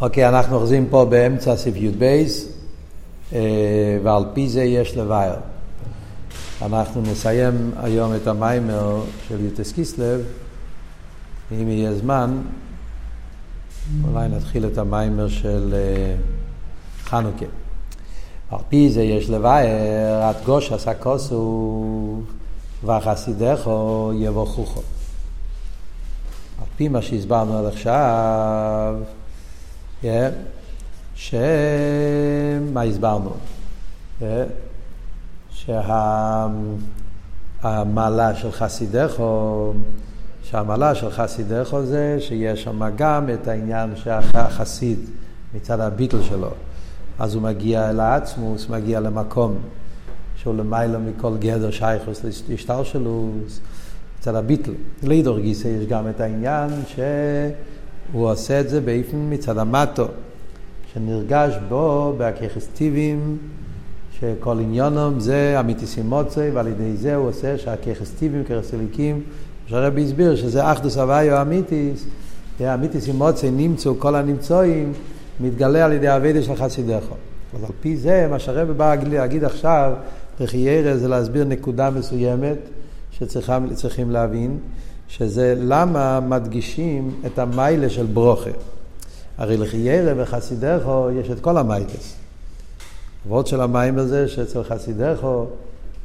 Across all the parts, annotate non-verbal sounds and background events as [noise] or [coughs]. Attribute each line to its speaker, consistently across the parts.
Speaker 1: אוקיי, אנחנו אוחזים פה באמצע סעיף י"ב, אה, ועל פי זה יש לבייר. אנחנו נסיים היום את המיימר של יוטס קיסלב, אם יהיה זמן, אולי נתחיל את המיימר של אה, חנוכה. על פי זה יש לבייר, את גוש עשה כוסו, וחסידךו יבוכוכו. על פי מה שהסברנו עד עכשיו, כן? שמה הסברנו? כן? שהמעלה של חסידךו, שהמעלה של חסידךו זה שיש שם גם את העניין שהחסיד מצד הביטל שלו, אז הוא מגיע אל העצמוס, מגיע למקום שהוא למעלה מכל גדר שייכוס להשתל שלו, מצד הביטל. לידור גיסא יש גם את העניין ש... הוא עושה את זה באופן מצד המטו, שנרגש בו בהככסטיבים, שכל עניונם זה אמיתיסימוצי, ועל ידי זה הוא עושה שהככסטיבים, כרסליקים, שהרבי הסביר שזה אחדוס הוויו אמיתיס, אמיתיסימוצי נמצאו כל הנמצואים, מתגלה על ידי אביידה של חסידךו. אז על פי זה, מה שהרבי בא להגיד עכשיו, בחיירה זה להסביר נקודה מסוימת שצריכים להבין. שזה למה מדגישים את המיילה של ברוכה. הרי לחיירה וחסידךו יש את כל המיילס. עבוד של המים הזה שאצל חסידךו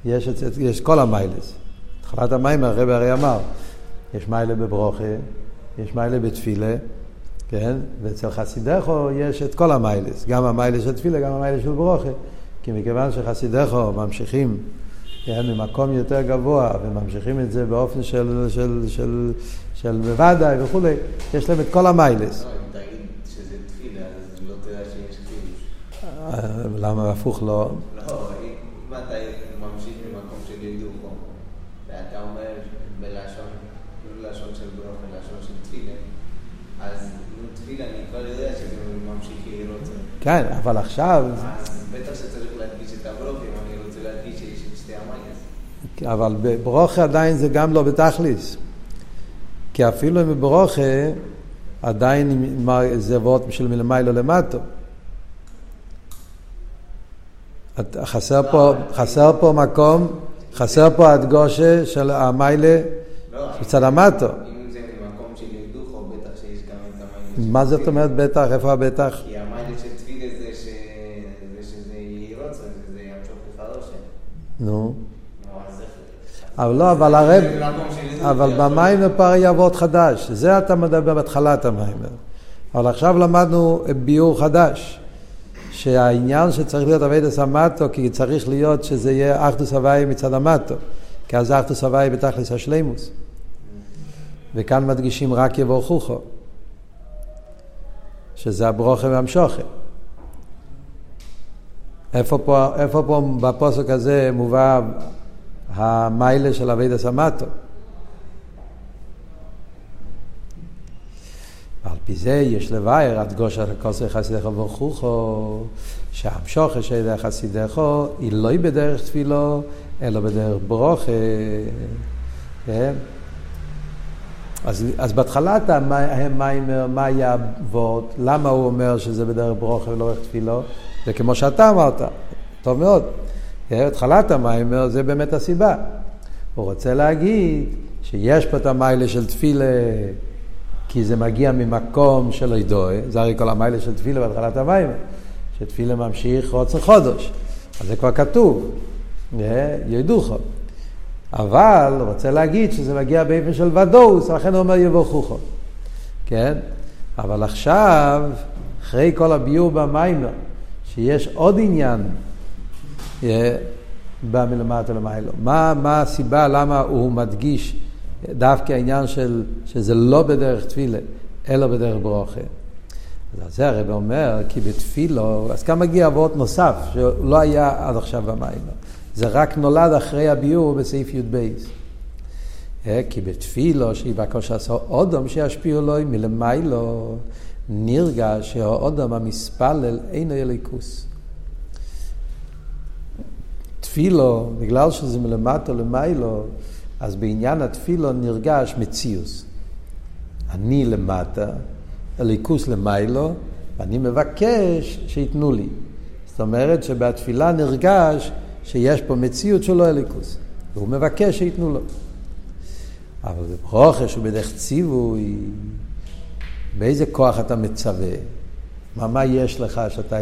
Speaker 1: יש, יש כל המיילס. התחלת המים הרב הרי אמר, יש מיילה בברוכה, יש מיילה בתפילה, כן? ואצל חסידךו יש את כל המיילס, גם המיילה של תפילה, גם המיילה של ברוכה. כי מכיוון שחסידךו ממשיכים כן, ממקום יותר גבוה, וממשיכים את זה באופן של, של, של, של בוודאי וכולי, יש להם את כל המיילס.
Speaker 2: לא,
Speaker 1: למה הפוך לא?
Speaker 2: לא, אם אתה ממשיך ממקום של ידעו ואתה אומר בלשון, לשון של ברוך, בלשון של תפילה, אז תפילה אני כבר יודע שזה ממשיך לראות.
Speaker 1: כן, אבל עכשיו...
Speaker 2: אז בטח שצריך להדגיש את הברוך, אם אני רוצה להדגיש שיש את שתי המייס.
Speaker 1: אבל בברוכה עדיין זה גם לא בתכליס. כי אפילו אם בברוכה עדיין זה וורד של מלמיילו למטו. חסר פה, חסר פה מקום, חסר פה הדגושה של המיילה מצד המטו.
Speaker 2: זה את המייס.
Speaker 1: מה זאת אומרת בטח? איפה הבטח?
Speaker 2: כי המיילה של תפילה זה זה שזה ירוץ, וזה ימשוך לחדושה.
Speaker 1: נו. אבל לא, אבל הרב, אבל במיימר פה עוד חדש. זה אתה מדבר בהתחלת המיימר. אבל עכשיו למדנו ביור חדש. שהעניין שצריך להיות אבידס המטו, כי צריך להיות שזה יהיה אחדוס הוואי מצד המטו. כי אז אחדוס הוואי בתכלס השלימוס. וכאן מדגישים רק יבורכוכו. שזה הברוכה והמשוכן. איפה פה, איפה פה בפוסק הזה מובא המיילה של אבידס המטו? ועל פי זה יש לבאר עד גושר הכוסר חסידך וברכוכו, שהמשוכר של חסידךו היא לא בדרך תפילו, אלא בדרך ברוכה. כן? אז, אז בהתחלת המיימר, מה היה וורד? למה הוא אומר שזה בדרך ברוכה ולא דרך תפילו? זה כמו שאתה אמרת, טוב מאוד. כן? התחלת המיימר זה באמת הסיבה. הוא רוצה להגיד שיש פה את המיילה של תפילה, כי זה מגיע ממקום של אידוי, זה הרי כל המיילה של תפילה בהתחלת המיימר, שתפילה ממשיך רוצה חודש, אז זה כבר כתוב, ידוכו. אבל הוא רוצה להגיד שזה מגיע באופן של ודאוס, לכן הוא אומר יבורכוכו, כן? אבל עכשיו, אחרי כל הביור במיימר, שיש עוד עניין בא מלמטה למיילו. מה, מה הסיבה למה הוא מדגיש דווקא העניין של, שזה לא בדרך תפילה, אלא בדרך ברוכה. אז זה הרב אומר, כי בתפילו, אז כאן מגיע אבות נוסף, שלא היה עד עכשיו במיימר. זה רק נולד אחרי הביור בסעיף י"ב. אה, כי בתפילו, שהיא בקוש עשו אודום שישפיעו לו מלמיילו, נרגש שהאודום המספלל אינו יליקוס. תפילו, בגלל שזה מלמטה למיילו, אז בעניין התפילו נרגש מציוס. אני למטה, הליכוס למיילו, ואני מבקש שייתנו לי. זאת אומרת שבתפילה נרגש שיש פה מציאות שלא אליקוס, והוא מבקש שייתנו לו. אבל ברוכש ובדרך ציווי, באיזה כוח אתה מצווה? מה, מה יש לך שאתה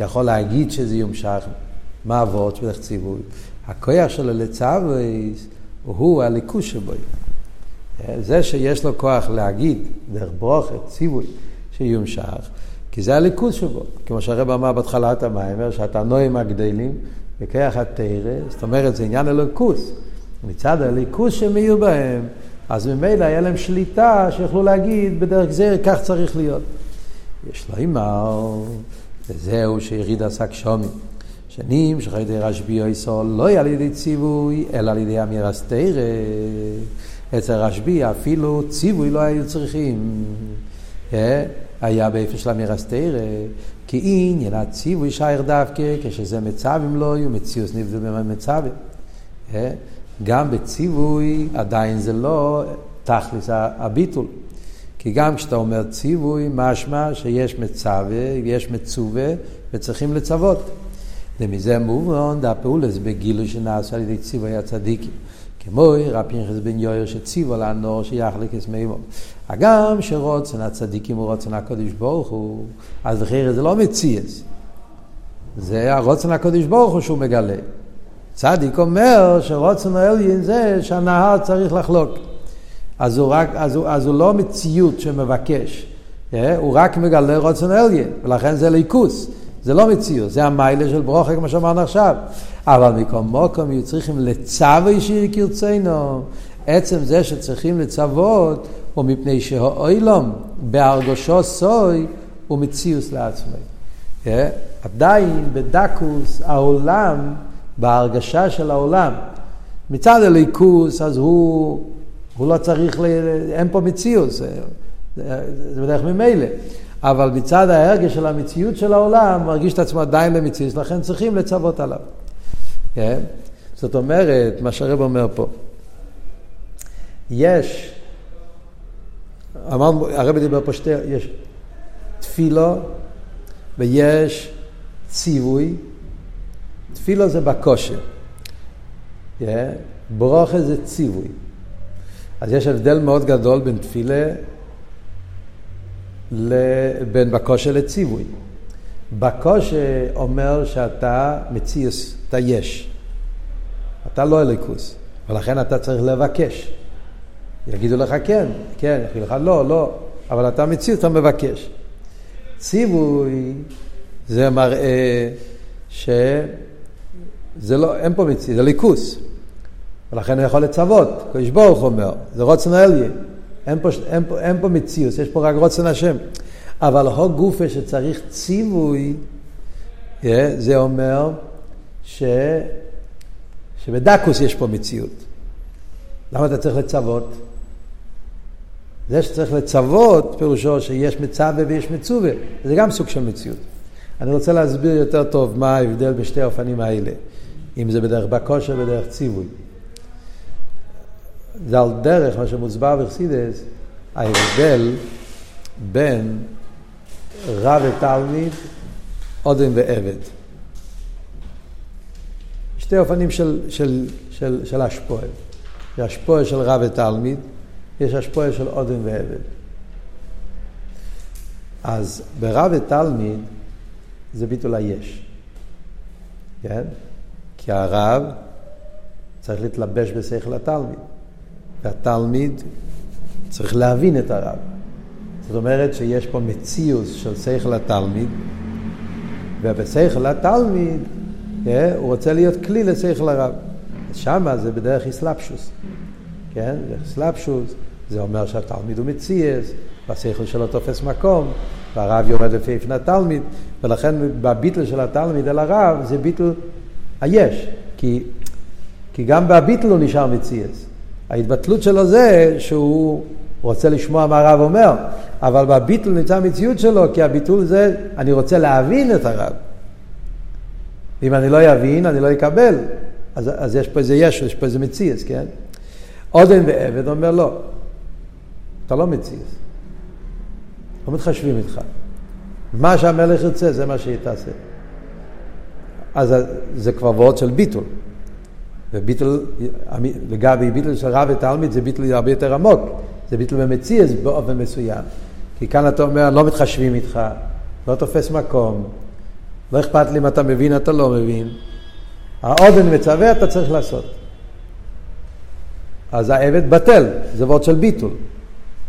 Speaker 1: יכול להגיד שזה יומשך? מה אבות בדרך ציווי? הכוח שלו לצווי הוא הליכוס שבו. זה שיש לו כוח להגיד דרך ברוכת, ציווי, שיומשך, כי זה הליכוז שבו. כמו שהרב אמר בהתחלת המיימר, שאתה נועים הגדלים, וכיח התרא, זאת אומרת, זה עניין הליכוז. מצד הליכוז שהם יהיו בהם, אז ממילא היה להם שליטה שיכולו להגיד בדרך זה כך צריך להיות. יש לו אימר, וזהו שיריד עסק שומים. שנים שחיידי רשב"י או ישראל לא על ידי ציווי, אלא על ידי אמירס תרא. אצל רשב"י אפילו ציווי לא היו צריכים. אה? היה באיפה של אמירס תרא, כי עניין הציווי שייר דווקא, כשזה מצווים לא יהיו, מציאוס נבדל במצווים. אה? גם בציווי עדיין זה לא תכלס הביטול. כי גם כשאתה אומר ציווי, משמע שיש מצווה, יש מצווה, וצריכים לצוות. ומזה מובן דהפעולס בגילוי שנעשה על ידי ציווי הצדיקים. כמו רב פנחס בן יויר שציוו לנור שיחליק את מימו. הגם שרוצן הצדיקים הוא רוצן הקודש ברוך הוא, אז לכן זה לא מציאס. זה הרוצן הקודש ברוך הוא שהוא מגלה. צדיק אומר שרוצן העליין זה שהנהר צריך לחלוק. אז הוא, רק, אז הוא, אז הוא לא מציאות שמבקש, אה? הוא רק מגלה רוצן העליין, ולכן זה ליכוס. זה לא מציאות, זה המיילה של ברוכה כמו שאמרנו עכשיו. אבל מקום מוקום יהיו צריכים לצווי שיר כרצנו. עצם זה שצריכים לצוות הוא מפני שהאוילום בהרגושו סוי הוא מציאוס לעצמי. Yeah, עדיין בדקוס העולם, בהרגשה של העולם, מצד הליכוס אז הוא, הוא לא צריך, ל... אין פה מציאוס, זה, זה בדרך ממילא. אבל מצד ההרגש של המציאות של העולם, מרגיש את עצמו עדיין למציאות, לכן צריכים לצוות עליו. כן? זאת אומרת, מה שהרב אומר פה, יש, אמרנו, הרב דיבר פה שתי, יש תפילו ויש ציווי. תפילו זה בכושר, כן? ברוכה זה ציווי. אז יש הבדל מאוד גדול בין תפילה בין בכושר לציווי. בכושר אומר שאתה מציאס, אתה יש. אתה לא אליקוס, ולכן אתה צריך לבקש. יגידו לך כן, כן, יגידו לך לא, לא, אבל אתה מציאס, אתה מבקש. ציווי זה מראה שזה לא, אין פה מציאס, זה ליכוס. ולכן הוא יכול לצוות, קדוש ברוך אומר, זה רוצן אליה. אין פה, אין פה, אין פה מציאוס, יש פה רק רוצן השם. אבל הו גופה שצריך ציווי, yeah, זה אומר ש... שבדקוס יש פה מציאות. למה אתה צריך לצוות? זה שצריך לצוות, פירושו שיש מצווה ויש מצווה. זה גם סוג של מציאות. אני רוצה להסביר יותר טוב מה ההבדל בשתי האופנים האלה. אם זה בדרך בכושר ובדרך ציווי. זה על דרך מה שמוסבר בחסידס, ההבדל בין רב ותלמיד, אודם ועבד. שתי אופנים של, של, של, של השפועה. יש השפועה של רב ותלמיד, יש השפועה של אודם ועבד. אז ברב ותלמיד זה ביטול היש. כן? כי הרב צריך להתלבש בשכל התלמיד. והתלמיד צריך להבין את הרב. זאת אומרת שיש פה מציאוס של שכל התלמיד, ובשכל התלמיד כן, הוא רוצה להיות כלי לשכל הרב. שמה זה בדרך אסלאפשוס. כן? דרך אסלאפשוס זה אומר שהתלמיד הוא מציאס, והשכל שלו תופס מקום, והרב יורד לפי איפן התלמיד, ולכן בביטל של התלמיד אל הרב זה ביטל היש, כי, כי גם בביטל הוא נשאר מציאס. ההתבטלות שלו זה שהוא רוצה לשמוע מה הרב אומר, אבל בביטול נמצא המציאות שלו, כי הביטול זה, אני רוצה להבין את הרב. אם אני לא אבין, אני לא אקבל. אז, אז יש פה איזה ישו, יש פה איזה מציאס, כן? עודן ועבד אומר לא, אתה לא מציאס. לא מתחשבים איתך. מה שהמלך ירצה זה מה שהיא תעשה. אז זה כבר וורד של ביטול. וביטול, לגבי ביטול של רב ותלמיד זה ביטול הרבה יותר עמוק. זה ביטול במציאס באופן מסוים. כי כאן אתה אומר, לא מתחשבים איתך, לא תופס מקום, לא אכפת לי אם אתה מבין, אתה לא מבין. האודן מצווה, אתה צריך לעשות. אז העבד בטל, זה וורד של ביטול.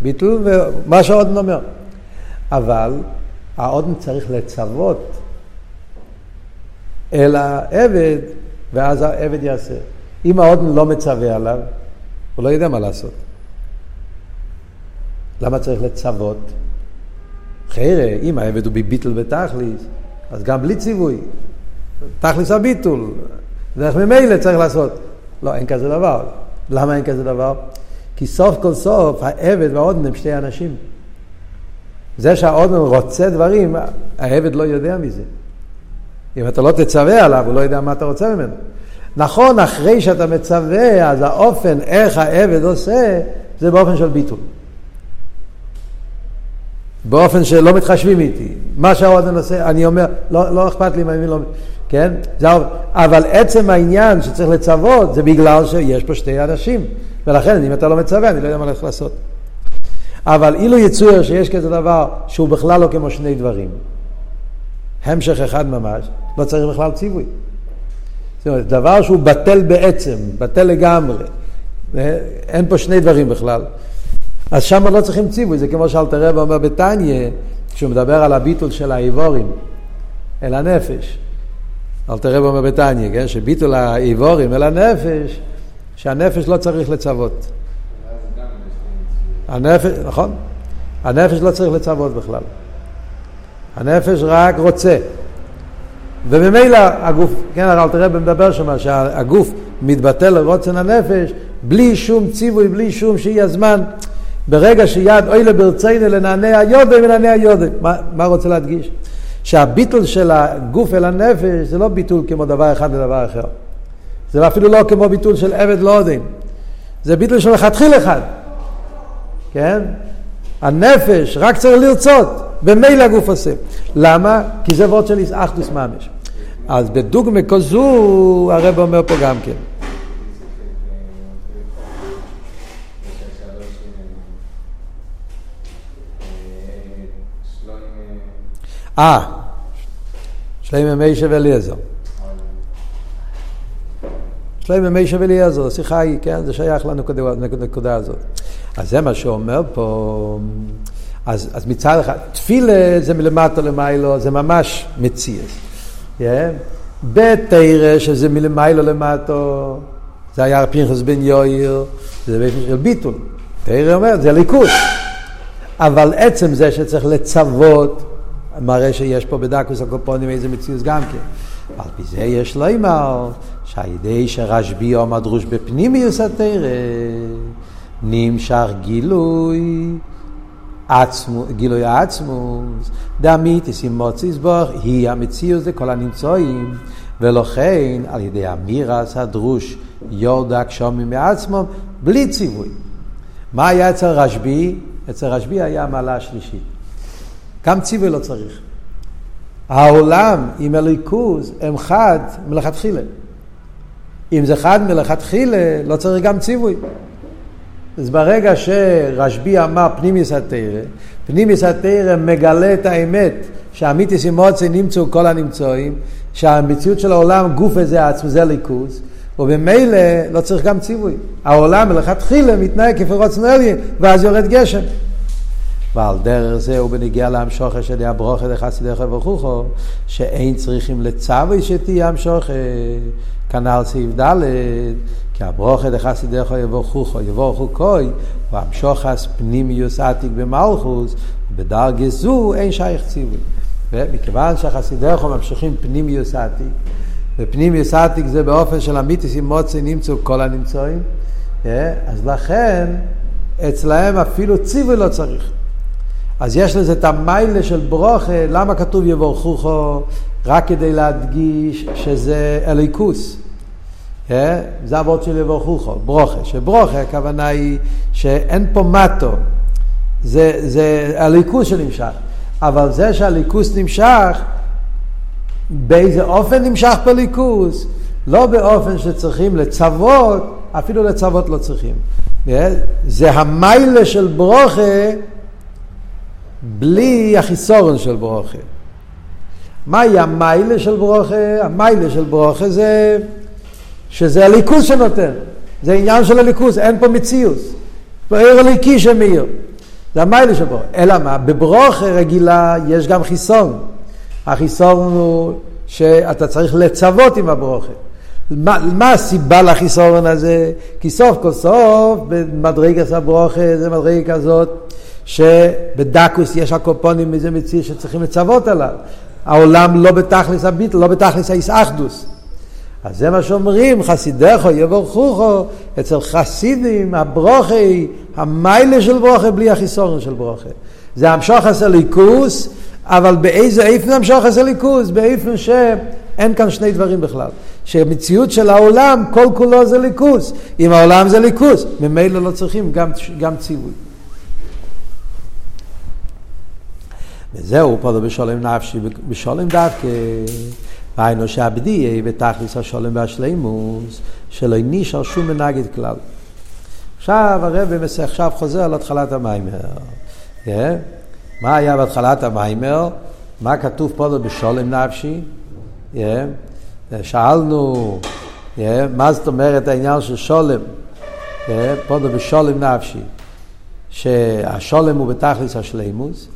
Speaker 1: ביטול ומה שהאודן אומר. אבל האודן צריך לצוות אל העבד, ואז העבד יעשה. אם האודן לא מצווה עליו, הוא לא יודע מה לעשות. למה צריך לצוות? חיירה, אם העבד הוא בביטל ותכליס, אז גם בלי ציווי. תכליס הביטול, דרך ממילא צריך לעשות. לא, אין כזה דבר. למה אין כזה דבר? כי סוף כל סוף העבד והאודן הם שתי אנשים. זה שהאודן רוצה דברים, העבד לא יודע מזה. אם אתה לא תצווה עליו, הוא לא יודע מה אתה רוצה ממנו. נכון, אחרי שאתה מצווה, אז האופן, איך העבד עושה, זה באופן של ביטול. באופן שלא מתחשבים איתי. מה שהאודן עושה, אני אומר, לא, לא אכפת לי מה אני לא... כן? זה, אבל עצם העניין שצריך לצוות, זה בגלל שיש פה שתי אנשים. ולכן, אם אתה לא מצווה, אני לא יודע מה הולך לעשות. אבל אילו יצויר שיש כזה דבר שהוא בכלל לא כמו שני דברים, המשך אחד ממש, לא צריך בכלל ציווי. זאת אומרת, דבר שהוא בטל בעצם, בטל לגמרי. אין פה שני דברים בכלל. אז שם לא צריכים ציווי, זה כמו שאלתר רב אומר בתניא, כשהוא מדבר על הביטול של האיבורים אל הנפש. אלתר רב אומר בתניא, כן? שביטול האיבורים אל הנפש, שהנפש לא צריך לצוות. הנפש, נכון, הנפש לא צריך לצוות בכלל. הנפש רק רוצה. וממילא הגוף, כן, הרב תראה מדבר שם, שהגוף מתבטל לרוצן הנפש בלי שום ציווי, בלי שום שיהיה זמן. ברגע שיד אוי לברציינו לנענע יודי ונענע יודי. מה, מה רוצה להדגיש? שהביטול של הגוף אל הנפש זה לא ביטול כמו דבר אחד לדבר אחר. זה אפילו לא כמו ביטול של עבד לא עודין. זה ביטול של מלכתחיל אחד. כן? הנפש רק צריך לרצות, ומילא הגוף עושה. למה? כי זה וורד של אחדוס ממש. אז בדוגמה כזו הרב אומר פה גם כן. אה, שלמה מיישה ואליעזר. שלמה מיישה ואליעזר, השיחה היא, כן, זה שייך לנקודה הזאת. אז זה מה שאומר פה, אז, אז מצד אחד, תפילה זה מלמטה למיילו, זה ממש מציאס. Yeah. בתרא שזה מלמיילו למטו, זה היה פנחס בן יויר, זה באופן של ביטול. תרא אומר, זה ליכוד. אבל עצם זה שצריך לצוות, מראה שיש פה בדקוס הקופונים איזה מציאות גם כן. על פי זה יש לו אמר, שהידי שרשב"י אומר דרוש בפנימיוס התרא, נמשך גילוי עצמו, גילוי העצמוס, דאמיתיס עם מוציס בוך, היא המציאות לכל הנמצואים, ולכן על ידי אמירס הדרוש יורדק שומי מעצמו, בלי ציווי. מה היה אצל רשב"י? אצל רשב"י היה המעלה השלישית. גם ציווי לא צריך. העולם עם הליכוז הם חד מלכתחילה. אם זה חד מלכתחילה, לא צריך גם ציווי. אז ברגע שרשב"י אמר פנימיס התרא, פנימיס התרא מגלה את האמת שהמיתיס אימוצי נמצאו כל הנמצואים, שהמציאות של העולם גוף איזה עצמו זה ליכוז, ובמילא לא צריך גם ציווי. העולם מלכתחילה מתנהג כפי רוצנו עליין, ואז יורד גשם. ועל דרך זה הוא בנגיע להמשוכר של הברוכה לחסידך וברכוכו, שאין צריכים לצווי שתהיה המשוכר, כנ"ל סעיף ד', כי הברוכה לחסידך וברכוכו יבורכו כוי, והמשוכס פנימיוס עתיק במלכוס, בדרגה זו אין שייך ציווי. ומכיוון שהחסידך ממשיכים פנימיוס עתיק, ופנימיוס עתיק זה באופן של אמיתיס עם מוצא נמצאו כל הנמצאים, אז לכן אצלהם אפילו ציווי לא צריך. אז יש לזה את המיילה של ברוכה, למה כתוב יבורכוכו? רק כדי להדגיש שזה אליקוס. אה? זה אבות של יבורכוכו, ברוכה. שברוכה הכוונה היא שאין פה מטו, זה, זה אליקוס שנמשך. אבל זה שהליכוס נמשך, באיזה אופן נמשך בליכוס? לא באופן שצריכים לצוות, אפילו לצוות לא צריכים. זה המיילה של ברוכה בלי החיסורן של ברוכה. מהי המיילה של ברוכה? המיילה של ברוכה זה שזה הליכוס שנותן. זה עניין של הליכוס, אין פה מציאוס. בעיר הליקי שמאיר. זה המיילה של ברוכה. אלא מה? בברוכה רגילה יש גם חיסון. החיסון הוא שאתה צריך לצוות עם הברוכה. מה, מה הסיבה לחיסורן הזה? כי סוף כל סוף במדרגת הברוכה זה מדרגה כזאת שבדקוס יש הקופונים מזה מציא שצריכים לצוות עליו. העולם לא בתכלס הביטל, לא בתכלס האיסאחדוס. אז זה מה שאומרים, חסידךו יבורכוכו, אצל חסידים, הברוכי, המיילה של ברוכה בלי החיסורן של ברוכה. זה המשוך הסליקוס, אבל באיזה איפן המשוך הסליקוס? באיפן שאין כאן שני דברים בכלל. שמציאות של העולם, כל כולו זה ליכוס. אם העולם זה ליכוס, ממילא לא צריכים גם, גם ציווי. וזהו פה בשולם נפשי, בשולם דווקא, היינו שהבדיה בתכלס השולם והשלימוס, שלא נשאר שום מנגד כלל. עכשיו הרב עכשיו חוזר להתחלת המיימר. Yeah. כן? מה היה בהתחלת המיימר? מה כתוב פה בשולם נפשי? Yeah. כן? שאלנו, yeah, מה זאת אומרת העניין של שולם? Yeah, פה בשולם נפשי, שהשולם הוא בתכלס השלימוס.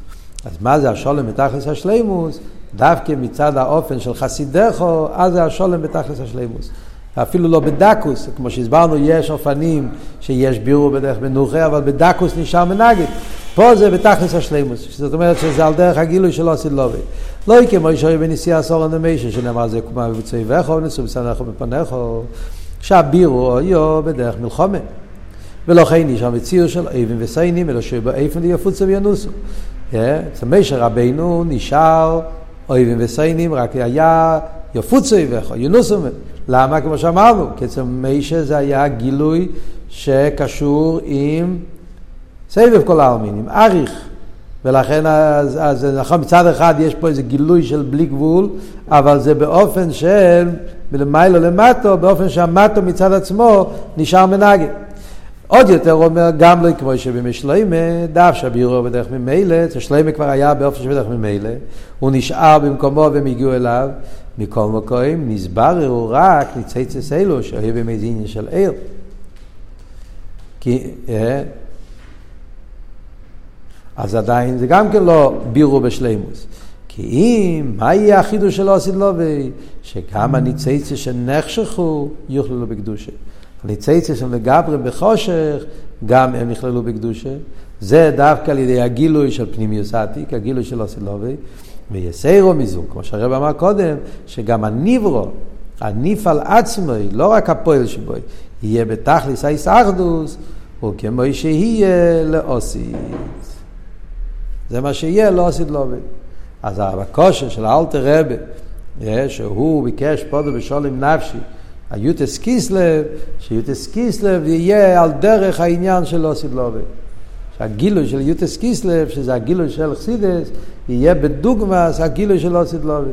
Speaker 1: אז מה זה השולם בתכלס השלימוס? דווקא מצד האופן של חסידךו, אז זה השולם בתכלס השלימוס. אפילו לא בדקוס, כמו שהסברנו, יש אופנים שיש בירו בדרך מנוחה, אבל בדקוס נשאר מנגד. פה זה בתכלס השלימוס, זאת אומרת שזה על דרך הגילוי של עושי לובי. לא כמו ישוי בנשיאה סור הנמיישן, שנאמר זה קומה בבצעי וכו, ונשאו בסנכו בפניכו, שהבירו יו בדרך מלחומה. ולכן יש המציאו של אבן וסיינים, אלא שבאיפן ליפוצו וינוסו. אצל מישר רבינו נשאר אויבים וסיינים, רק היה יפוצו וכו, ינוסו. למה? כמו שאמרנו, כי אצל מישר זה היה גילוי שקשור עם סבב כל העלמינים, אריך. ולכן אז, אז נכון, מצד אחד יש פה איזה גילוי של בלי גבול, אבל זה באופן של מלמיילו למטו, באופן שהמטו מצד עצמו נשאר מנגד. עוד יותר הוא אומר, גם לא כמו שבמשלוימה, דף שבירו בדרך ממילא, אצל שלוימה כבר היה באופן שבדרך ממילא, הוא נשאר במקומו והם הגיעו אליו, מכל מקום נסבררו רק ניצייצס אלו, שהיו במזיניה של עיר. כי, אה, אז עדיין זה גם כן לא בירו בשלימוס. כי אם, מה יהיה החידוש שלו עשית לו? שגם הניצייצה שנחשכו יוכלו בקדושה. הניצייצה של לגברי בחושך, גם הם נכללו בקדושה. זה דווקא על ידי הגילוי של פנימיוס עתיק, הגילוי של אוסילובי, ויסיירו מזו, כמו שהרב אמר קודם, שגם הניברו, הניפל עצמו, לא רק הפועל שבו, יהיה בתכליס האיסאחדוס, וכמו שיהיה לאוסית. זה מה שיהיה, לא עשית לו עובד. אז הכושר של האלתר רבה, אה, שהוא ביקש פודו בשולם נפשי, היוטס קיסלב, שיוטס קיסלב יהיה על דרך העניין של לא עובד. שהגילוי של יוטס קיסלב, שזה הגילוי של חסידס, יהיה בדוגמאס הגילוי של לא עובד.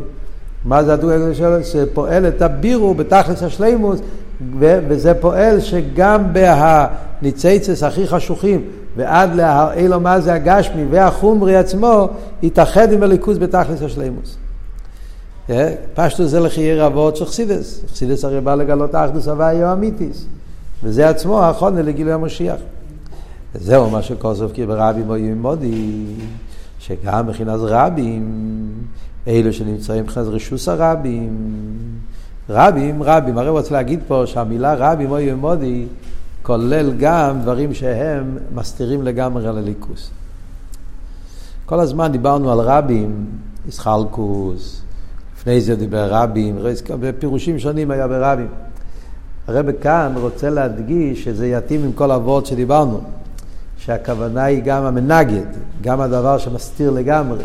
Speaker 1: מה זה הדוגמא שלו? שפועל את הבירו בתכלס השלימוס, וזה פועל שגם בהניציצס הכי חשוכים, ועד להראי לו מה זה הגשמי והחומרי עצמו, יתאחד עם הליכוז בתכלס השלימוס. אה? פשטו זה לחיי רבות של חסידס. חסידס הרי בא לגלות אחדוס הוויה אמיתיס. וזה עצמו האחרונה לגילוי המשיח. וזהו מה שכוסוף כי ברבים או ימודי, שגם מבחינת רבים, אלו שנמצאים מבחינת רשוס הרבים, רבים, רבים, הרי הוא רוצה להגיד פה שהמילה רבים או ימודי כולל גם דברים שהם מסתירים לגמרי על הליכוס. כל הזמן דיברנו על רבים, איסחלקוס, לפני זה דיבר רבים, בפירושים שונים היה ברבים. הרב כאן רוצה להדגיש שזה יתאים עם כל הוורד שדיברנו, שהכוונה היא גם המנגד, גם הדבר שמסתיר לגמרי,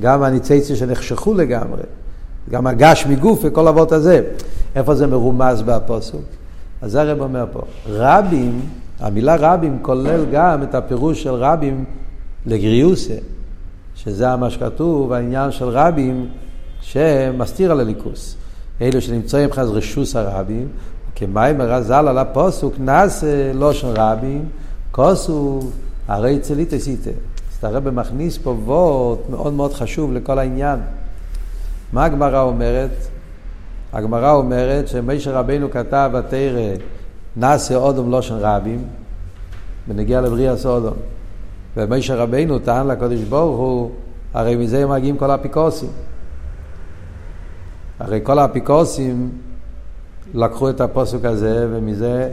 Speaker 1: גם הניציציה שנחשכו לגמרי, גם הגש מגוף וכל הוורד הזה. איפה זה מרומז בפוסוק? אז זה הרב אומר פה. רבים, המילה רבים כולל גם את הפירוש של רבים לגריוסה, שזה מה שכתוב, העניין של רבים שמסתיר על הליכוס. אלו שנמצאים חז רשוס הרבים, כמים רז"ל על הפוסוק נעשה לושן רבים, כוסו הרי צלית עשיתם. אז הרב מכניס פה וורט מאוד מאוד חשוב לכל העניין. מה הגמרא אומרת? הגמרא אומרת שמשה רבנו כתב בתרא נעשה אודום לושן רבים, ונגיע לבריאה סודום. ומשה רבנו טען לקדוש ברוך הוא, הרי מזה מגיעים כל האפיקורסים. הרי כל האפיקורסים לקחו את הפוסק הזה, ומזה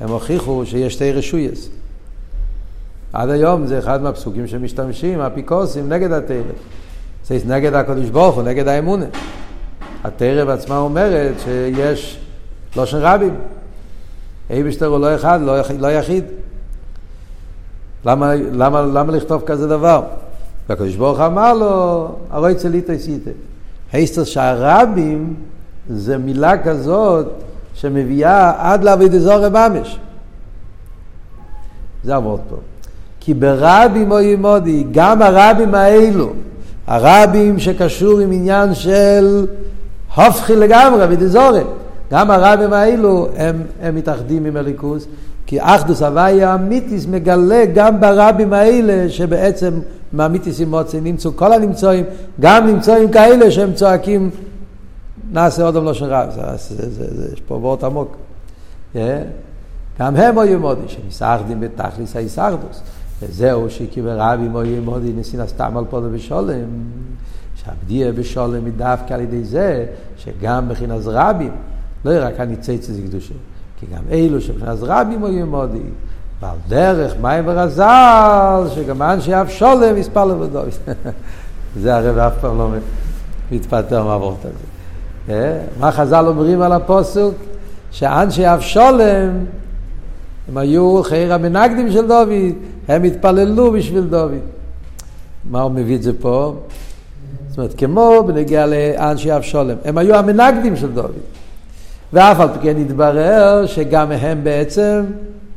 Speaker 1: הם הוכיחו שיש שתי רשויס. עד היום זה אחד מהפסוקים שמשתמשים, אפיקורסים, נגד התרא. זה נגד הקדוש ברוך הוא, נגד האמונה. התרא בעצמה אומרת שיש לושן רבים. אייבשטר הוא לא אחד, לא, לא יחיד. למה, למה, למה לכתוב כזה דבר? והקדוש ברוך אמר לו, הרוי צליטי סיטה. Heißt שהרבים זה מילה כזאת שמביאה עד לעבוד אזור ממש. זה עבוד פה. כי ברבים או ימודי, גם הרבים האלו, הרבים שקשור עם עניין של הופכי לגמרי, ודזורת, גם הרבים האלו הם, הם מתאחדים עם הליכוס, כי אחדוס הוויה אמיתיס מגלה גם ברבים האלה שבעצם מאמיתיס עם מוצא נמצאו כל הנמצאים, גם נמצאים כאלה שהם צועקים נעשה עוד לא של רב, יש פה וורט עמוק. גם הם היו מודי, שמסערדים בתכליס הישרדוס. וזהו שקיבל רבים היו מודי נסין סתם על פודו בשולם. שהבדיה בשולם היא דווקא על ידי זה שגם מבחינת רבים, לא רק הניציץ זה קדושה. כי גם אלו שבחינת רבים היו מודי, ועל דרך מים ורזל, שגם אנשי אף שולם מספר לבדו. [laughs] זה הרב אף פעם לא מתפטר מהוורט הזה. אה? מה חז"ל אומרים על הפוסוק? שאנשי אף שולם הם היו חייר המנגדים של דוד, הם התפללו בשביל דוד. מה הוא מביא את זה פה? זאת אומרת, כמו בנגיע לאנשי אף שולם, הם היו המנגדים של דוד. ואף על פי כן התברר שגם הם בעצם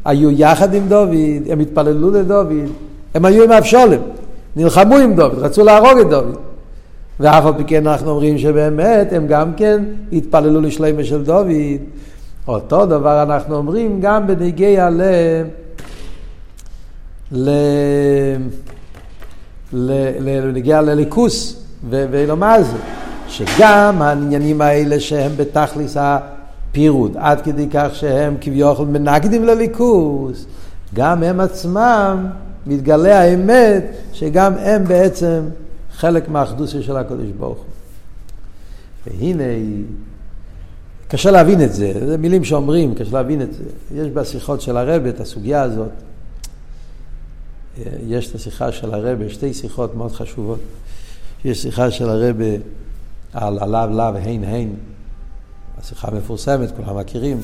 Speaker 1: היו יחד עם דוד, הם התפללו לדוד, הם היו עם אבשולם, נלחמו עם דוד, רצו להרוג את דוד. ואף על פי כן אנחנו אומרים שבאמת הם גם כן התפללו לשלימה של דוד. אותו דבר אנחנו אומרים גם בנגיע ל... ל... לנגיע לליכוס ולומר זה, שגם העניינים האלה שהם בתכליס פירוד, עד כדי כך שהם כביכול מנגדים לליכוס, גם הם עצמם, מתגלה האמת שגם הם בעצם חלק מהאחדוסיה של הקדוש ברוך הוא. והנה, קשה להבין את זה, זה מילים שאומרים, קשה להבין את זה. יש בשיחות של הרב את הסוגיה הזאת. יש את השיחה של הרב, שתי שיחות מאוד חשובות. יש שיחה של הרב על הלאו לאו הין הין, השיחה מפורסמת, כולם מכירים,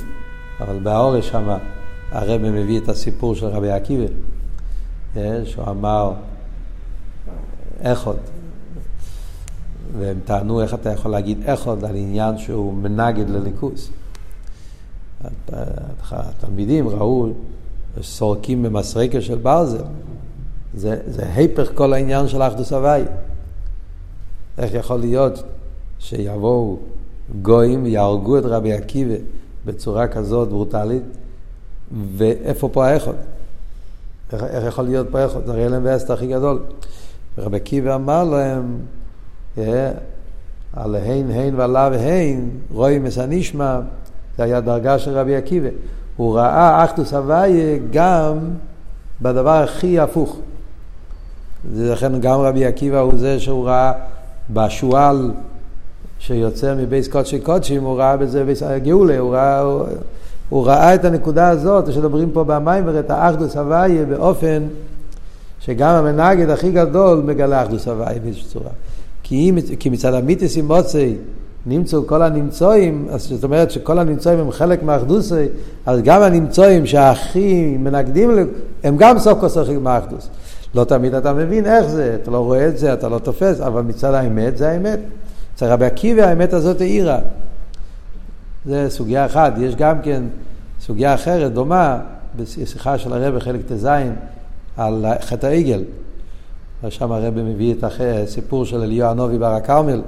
Speaker 1: אבל באורש שם הרב מביא את הסיפור של רבי עקיבא, אה, שהוא אמר, איך עוד? והם טענו איך אתה יכול להגיד איך עוד על עניין שהוא מנגד לליכוס. התלמידים ראו סורקים במסרקה של ברזל. זה, זה היפך כל העניין של אחדוס הוואי. איך יכול להיות שיבואו גויים יהרגו את רבי עקיבא בצורה כזאת ברוטלית, ואיפה פה האחוד? איך, איך יכול להיות פה? זה הרי להם ואסת הכי גדול. רבי עקיבא אמר להם, אה, על הין הין ועליו הין, רואים מסנישמע, זה היה דרגה של רבי עקיבא. הוא ראה אחדוס הוויה גם בדבר הכי הפוך. לכן גם רבי עקיבא הוא זה שהוא ראה בשועל שיוצא מבייס קודשי קודשים, הוא ראה בזה בייס הגאולה, הוא ראה, הוא, הוא ראה את הנקודה הזאת, שמדברים פה במים, את האחדוס הוויה באופן שגם המנגד הכי גדול מגלה אחדוס הוויה באיזושהי צורה. כי, אם, כי מצד המיתיס עם מוצאי נמצאו כל הנמצואים, אז זאת אומרת שכל הנמצואים הם חלק מהאחדוסי, אז גם הנמצואים שהכי מנגדים, הם גם סוף כל סוף חלק מהאחדוס. לא תמיד אתה מבין איך זה, אתה לא רואה את זה, אתה לא תופס, אבל מצד האמת זה האמת. אצל רבי עקיבא האמת הזאת העירה. זה סוגיה אחת. יש גם כן סוגיה אחרת, דומה, בשיחה של הרבי חלק ט"ז, על חטא העגל. שם הרב מביא את הסיפור של אליהו הנובי בר הכרמל,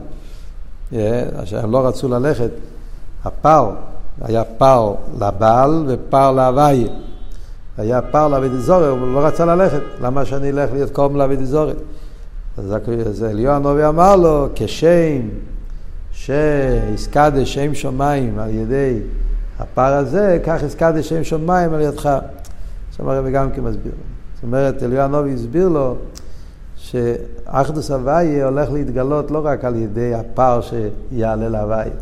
Speaker 1: שהם לא רצו ללכת. הפר, היה פר לבעל ופר להווי. היה פר לאבידיזורי, הוא לא רצה ללכת, למה שאני אלך להיות קום לאבידיזורי? אז אליהו הנובי אמר לו, כשם שהזכדה שם שמיים על ידי הפר הזה, כך הזכדה שם שמיים על ידך. עכשיו הרב גם כן מסביר. זאת אומרת, אליהו הנובי הסביר לו שאחדוס הוויה הולך להתגלות לא רק על ידי הפר שיעלה להוויה.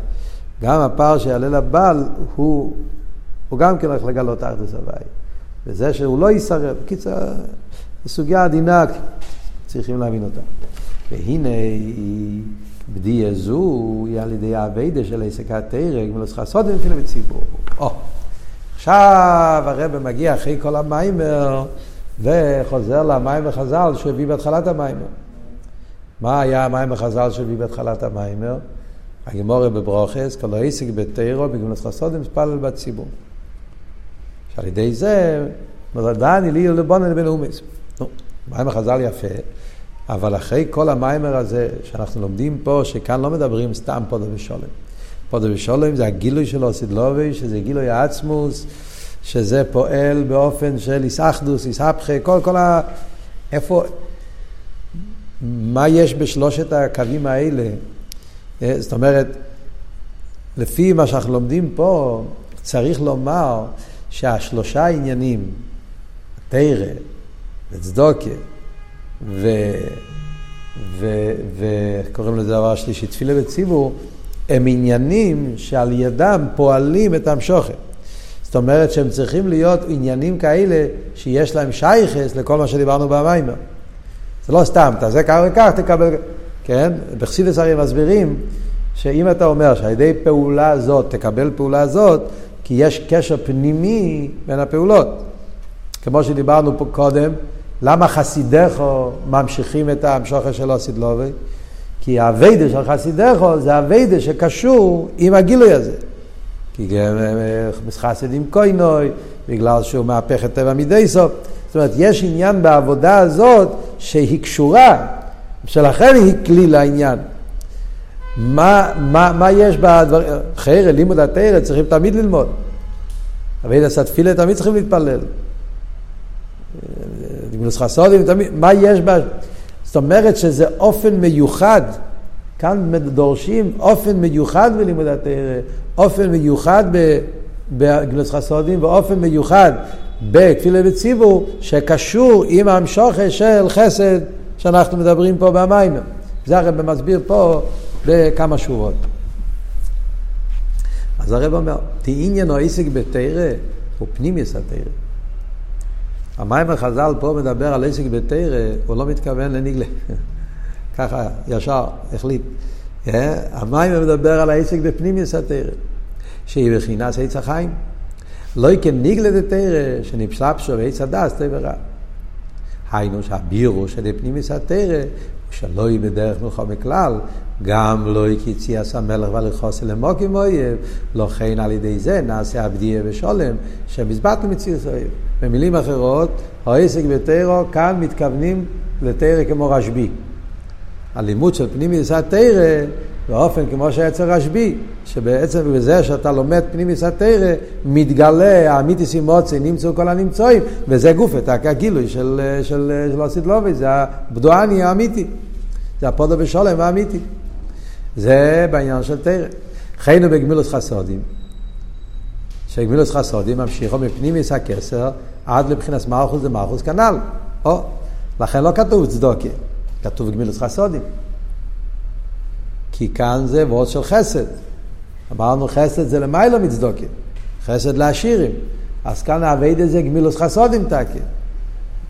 Speaker 1: גם הפר שיעלה לבעל, הוא, הוא גם כן הולך לגלות אחדוס הוויה. וזה שהוא לא יסרב. בקיצור, זו סוגיה עדינה, צריכים להבין אותה. והנה, בדיה זו היא על ידי האביידה של עסקת תרג, מלוסך סודם כאילו בציבור. או, עכשיו הרב מגיע אחרי כל המיימר וחוזר למיימר חז"ל שהוא הביא בהתחלת המיימר. מה היה המיימר חז"ל שהוא הביא בהתחלת המיימר? הגמורה בברוכס, כל העסק בתירו, בגמלת חסודם, מתפלל בציבור. שעל ידי זה, דני לי לבונן לבין אומץ. מיימר חז"ל יפה, אבל אחרי כל המיימר הזה שאנחנו לומדים פה, שכאן לא מדברים סתם פודו ושולם. פודו ושולם זה הגילוי של אוסידלובי, שזה גילוי העצמוס, שזה פועל באופן של איסאחדוס, איסהפכה, כל, כל ה... איפה... מה יש בשלושת הקווים האלה? אה, זאת אומרת, לפי מה שאנחנו לומדים פה, צריך לומר שהשלושה עניינים, תרא וצדוקה וקוראים לזה דבר שלישי, תפילה וציבור, הם עניינים שעל ידם פועלים את המשוכן. זאת אומרת שהם צריכים להיות עניינים כאלה שיש להם שייכס לכל מה שדיברנו במיימר. זה לא סתם, תעשה כך וכך, תקבל... כן? בחסידס הרי מסבירים שאם אתה אומר שעל ידי פעולה זאת תקבל פעולה זאת, כי יש קשר פנימי בין הפעולות. כמו שדיברנו פה קודם, למה חסידךו ממשיכים את המשוכר של אוסידלובי? כי האביידה של חסידךו זה אביידה שקשור עם הגילוי הזה. כי גם חסיד עם קוינוי, בגלל שהוא מהפך את טבע מדי סוף. זאת אומרת, יש עניין בעבודה הזאת שהיא קשורה, שלכן היא כלי לעניין. מה, מה, מה יש בדברים, חיירה, לימוד התרא, צריכים תמיד ללמוד. אבי דסת תפילה תמיד צריכים להתפלל. גמילוס חסודים, מה יש בה? זאת אומרת שזה אופן מיוחד, כאן דורשים אופן מיוחד בלימוד התרא, אופן מיוחד בגמילוס חסודים ואופן מיוחד בתפילה וציבור שקשור עם המשוכר של חסד שאנחנו מדברים פה במים. זה הרב מסביר פה בכמה שורות. אז הרב אומר, תעניין או עסק בתרא הוא פנימיוס התרא. המים החז"ל פה מדבר על עסק בתרא, הוא לא מתכוון לניגלה. [laughs] ככה ישר החליט. אה? המים מדבר על העסק בפנימיוס התרא, שהיא בכינס עץ החיים. לא יקן ניגלה דתרא, שנפשפשו ועץ הדס תברא. היינו שהבירו של פנימיוס התרא, שלא יהיה בדרך מלחמה כלל, גם לא יקיציאס המלך ולכוסה למוקים אויב, לא כן על ידי זה נעשה הבדיה ושולם, שמזבטנו מציאות אויב. במילים אחרות, העסק בתרא, כאן מתכוונים לתרא כמו רשב"י. הלימוד של פנימיוס התרא, באופן כמו שהיה אצל רשב"י, שבעצם בזה שאתה לומד פנימיוס התרא, מתגלה האמיתיס אימוצי, נמצאו כל הנמצאים, וזה גוף, את הגילוי של, של, של אוסידלובי, זה הבדואני האמיתי, זה הפודו בשולם האמיתי. זה בעניין של תרא. חיינו בגמילוס חסודים, שגמילוס חסודים ממשיכו מפנימיס הכסר עד לבחינת מלכוס דמלכוס כנ"ל. או, לכן לא כתוב צדוקה, כתוב גמילוס חסודים. כי כאן זה וורד של חסד. אמרנו חסד זה למיילא מצדוקה, חסד לעשירים. אז כאן האבייד זה גמילוס חסודים תקי.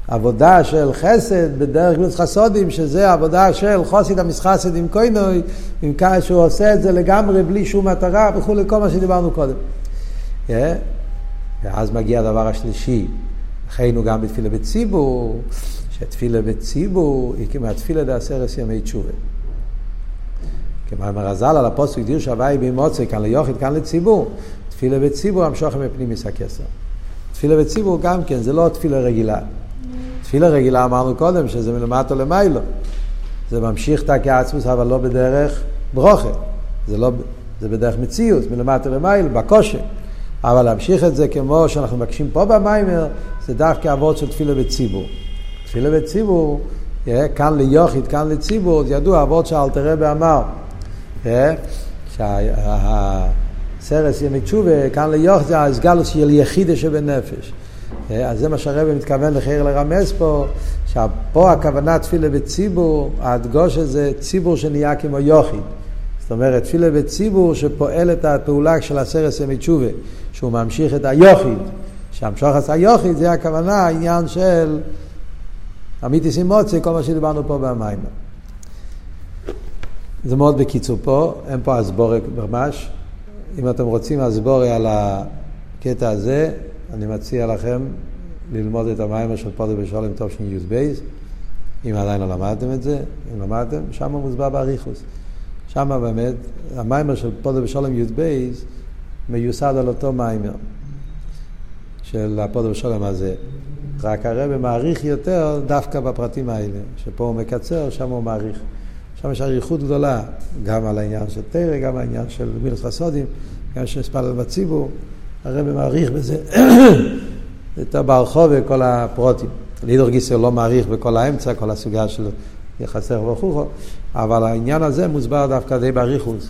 Speaker 1: עבודה של חסד בדרך גמילוס חסודים, שזה עבודה של חוסיד המסחסד עם קוינוי, עם כמה שהוא עושה את זה לגמרי בלי שום מטרה וכולי, כל מה שדיברנו קודם. Yeah. ואז מגיע הדבר השלישי, חיינו גם בתפילה בציבור, שתפילה בציבור היא כמעט תפילה דעשרס ימי תשובה. כמאמר הז"ל על הפוסק דיר שווי באמוצי, כאן ליוכד, כאן לציבור. תפילה בציבור המשוכם מפנים הכסר. תפילה בציבור גם כן, זה לא תפילה רגילה. תפילה רגילה אמרנו קודם שזה מלמטה למיילו. זה ממשיך את הכעצמוס אבל לא בדרך ברוכה. זה, לא, זה בדרך מציאות, מלמטה למיילו, בקושי. אבל להמשיך את זה כמו שאנחנו מבקשים פה במיימר, זה דווקא אבות של תפילה בציבור. תפילה בציבור, כאן ליוחיד, כאן לציבור, זה ידוע אבות שאלתר רבי אמר. שהסרס ימי תשובה, כאן ליוחיד זה הסגלוס של יחידה שבנפש. אז זה מה שהרבא מתכוון לחייר לרמז פה, שפה הכוונה תפילה בציבור, ההדגוש הזה ציבור שנהיה כמו יוחיד. זאת אומרת, תפילה בציבור שפועל את הפעולה של הסרס ימי תשובה, שהוא ממשיך את היוחיד. עשה יוחיד זה הכוונה, העניין של אמיתיס אימוצי, כל מה שדיברנו פה במים. זה מאוד בקיצור פה, אין פה הסבורק ממש. אם אתם רוצים הסבורי על הקטע הזה, אני מציע לכם ללמוד את המים של פודר בשולם יוז בייז, אם עדיין לא למדתם את זה, אם למדתם, שם הוא מוסבר באריכות. שם באמת, המאמר של פדה בשלום בייז מיוסד על אותו מאמר של הפדה בשלום הזה. רק הרב מאריך יותר דווקא בפרטים האלה, שפה הוא מקצר, שם הוא מאריך. שם יש אריכות גדולה, גם על העניין של תורה, גם על העניין של גמילות חסדים, גם של תפילה בציבור. הרב מאריך בזה [coughs] יותר ברחוב וכל הפרוטים. לידור גיסר לא מעריך בכל האמצע, כל הסוגיה של יחסי וכו', אבל העניין הזה מוסבר דווקא די באריכוס,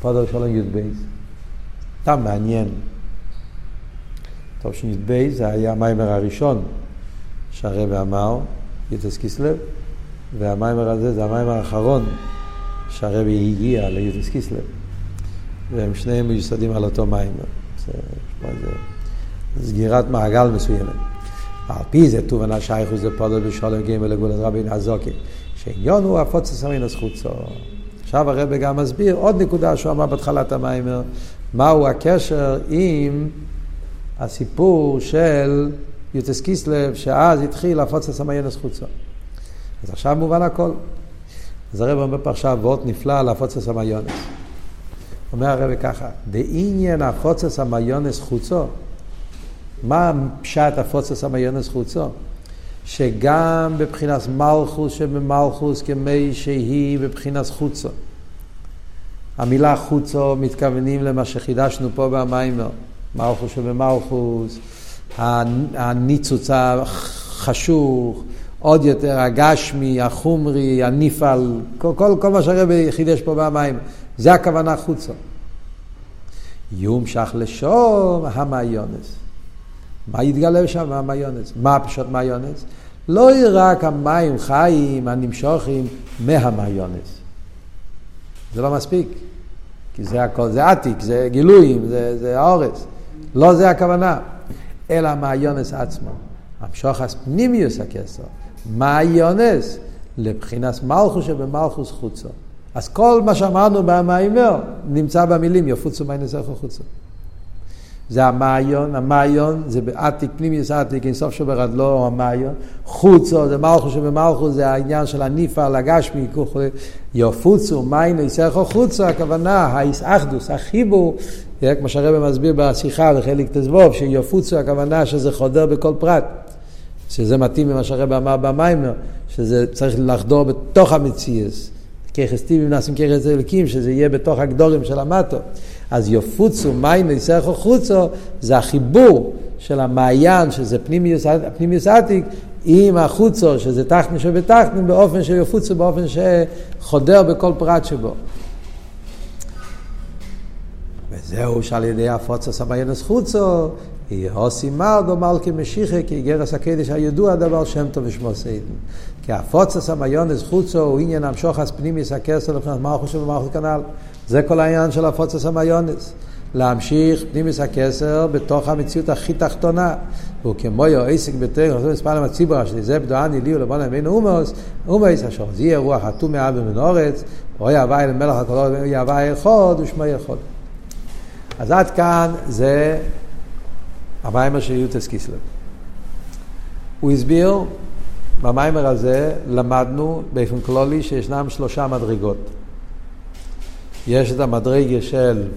Speaker 1: פודר שלום י"ב. סתם מעניין. טוב שי"ב זה היה המיימר הראשון שהרבא אמר, יוטס קיסלב, והמיימר הזה זה המיימר האחרון שהרבא הגיע ליוטס קיסלב, והם שניהם מיוסדים על אותו מיימר. זה, זה סגירת מעגל מסוימת. על פי זה תובנה שייכו זה פודל בשולם ג' לגולת רבין הזוקי, שעניון הוא הפוצץ המינוס חוצו. עכשיו הרב גם מסביר עוד נקודה שהוא אמר בהתחלת המיימר, מהו הקשר עם הסיפור של יוטס קיסלב, שאז התחיל הפוצץ המיינוס חוצו. אז עכשיו מובן הכל. אז הרב אומר פה עכשיו וורט נפלא על הפוצץ המיונס. אומר הרב ככה, בעניין הפוצץ המיונס חוצו, מה פשט הפוצץ המיונס חוצו? שגם בבחינת מלכוס שבמלכוס כמי שהיא בבחינת חוצו. המילה חוצו מתכוונים למה שחידשנו פה במיימר, מלכוס שבמלכוס, הניצוץ החשוך, עוד יותר הגשמי, החומרי, הניפל, כל, כל, כל מה שהרבי חידש פה במים, זה הכוונה חוצו. יומשך לשום המעיונס. מה יתגלה שם המעיונס? מה פשוט מעיונס? לא רק המים חיים הנמשוכים מהמעיונס. זה לא מספיק. כי זה הכל, זה עתיק, זה גילויים, זה, זה האורס. לא זה הכוונה. אלא המעיונס עצמו. המשוחס פנימיוס הכסר. מעיונס לבחינס מלכוס שבמלכוס חוצו. אז כל מה שאמרנו במיימר נמצא במילים יפוצו מיינסך חוצו. זה המעיון, המעיון זה בעתיק, פנימיוס עתיק, אינסוף שברד לא המעיון, חוצו זה מלכוס שבמלכוס זה העניין של הניפה, לגשמי, יפוצו מיינסך חוצו, הכוונה, האיסאחדוס, החיבור, כמו שהרבא מסביר בשיחה בחלק תזבוב, שיפוצו הכוונה שזה חודר בכל פרט. שזה מתאים ממה שהרבא אמר במיימר, שזה צריך לחדור בתוך המציאס. ככס טיבים נעשים ככס אלוקים, שזה יהיה בתוך הגדורים של המטו. אז יופוצו מים יסרחו חוצו, זה החיבור של המעיין, שזה פנימיוס עתיק, עם החוצו, שזה תחתן שבתחתן, באופן שיופוצו, באופן שחודר בכל פרט שבו. וזהו שעל ידי הפוצוס המעיינס חוצו, עושים מרדו מלכי משיחה, כי גרס הקדש הידוע דבר שם טוב ושמו סיידן. כי הפוצס המיונס חוצו הוא עניין המשוחס פנימיס הכסר לבחינת מלכוס ובמלכוס כנ"ל. זה כל העניין של הפוצס המיונס. להמשיך פנימיס הכסר בתוך המציאות הכי תחתונה. הוא כמו יו עסק בתרם, חושב מספר למה ציבור שלי, זה בדואני לי ולבוא להם אומוס, אומוס אשר זה יהיה רוח אטום מאב ומנורץ, אוי הווי למלך הקולות, אוי הווי אחד ושמו יכול. אז עד כאן זה המיימר של יוטס קיסלב. הוא הסביר, במיימר הזה למדנו באופן כללי שישנם שלושה מדרגות. יש את המדרגה של,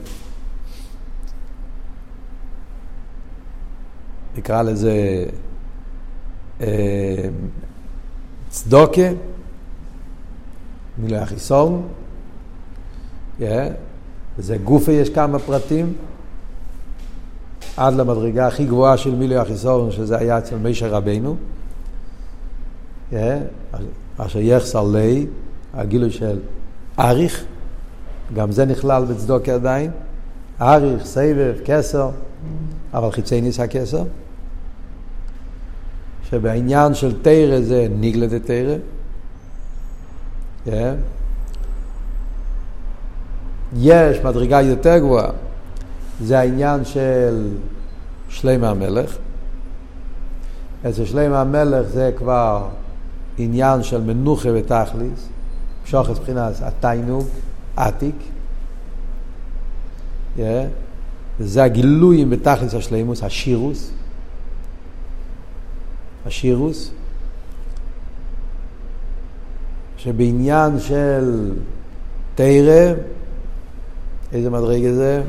Speaker 1: נקרא לזה צדוקה, מילוי החיסון. וזה גופה יש כמה פרטים, עד למדרגה הכי גבוהה של מילוי החיסון, שזה היה אצל מישר רבנו. אשר יחסר לי, הגילוי של אריך, גם זה נכלל בצדוקה עדיין, אריך, סבב, כסר, אבל חיצי ניס הכסר. שבעניין של תרא זה ניגלה דה תרא. Yeah. יש מדרגה יותר גבוהה, זה העניין של שלמה המלך. אצל שלמה המלך זה כבר עניין של מנוחה ותכליס, שוחס מבחינת התיינוג, עתיק. Yeah. וזה הגילויים בתכליס השלימוס, השירוס. השירוס, שבעניין של תרא, איזה מדרגה זה?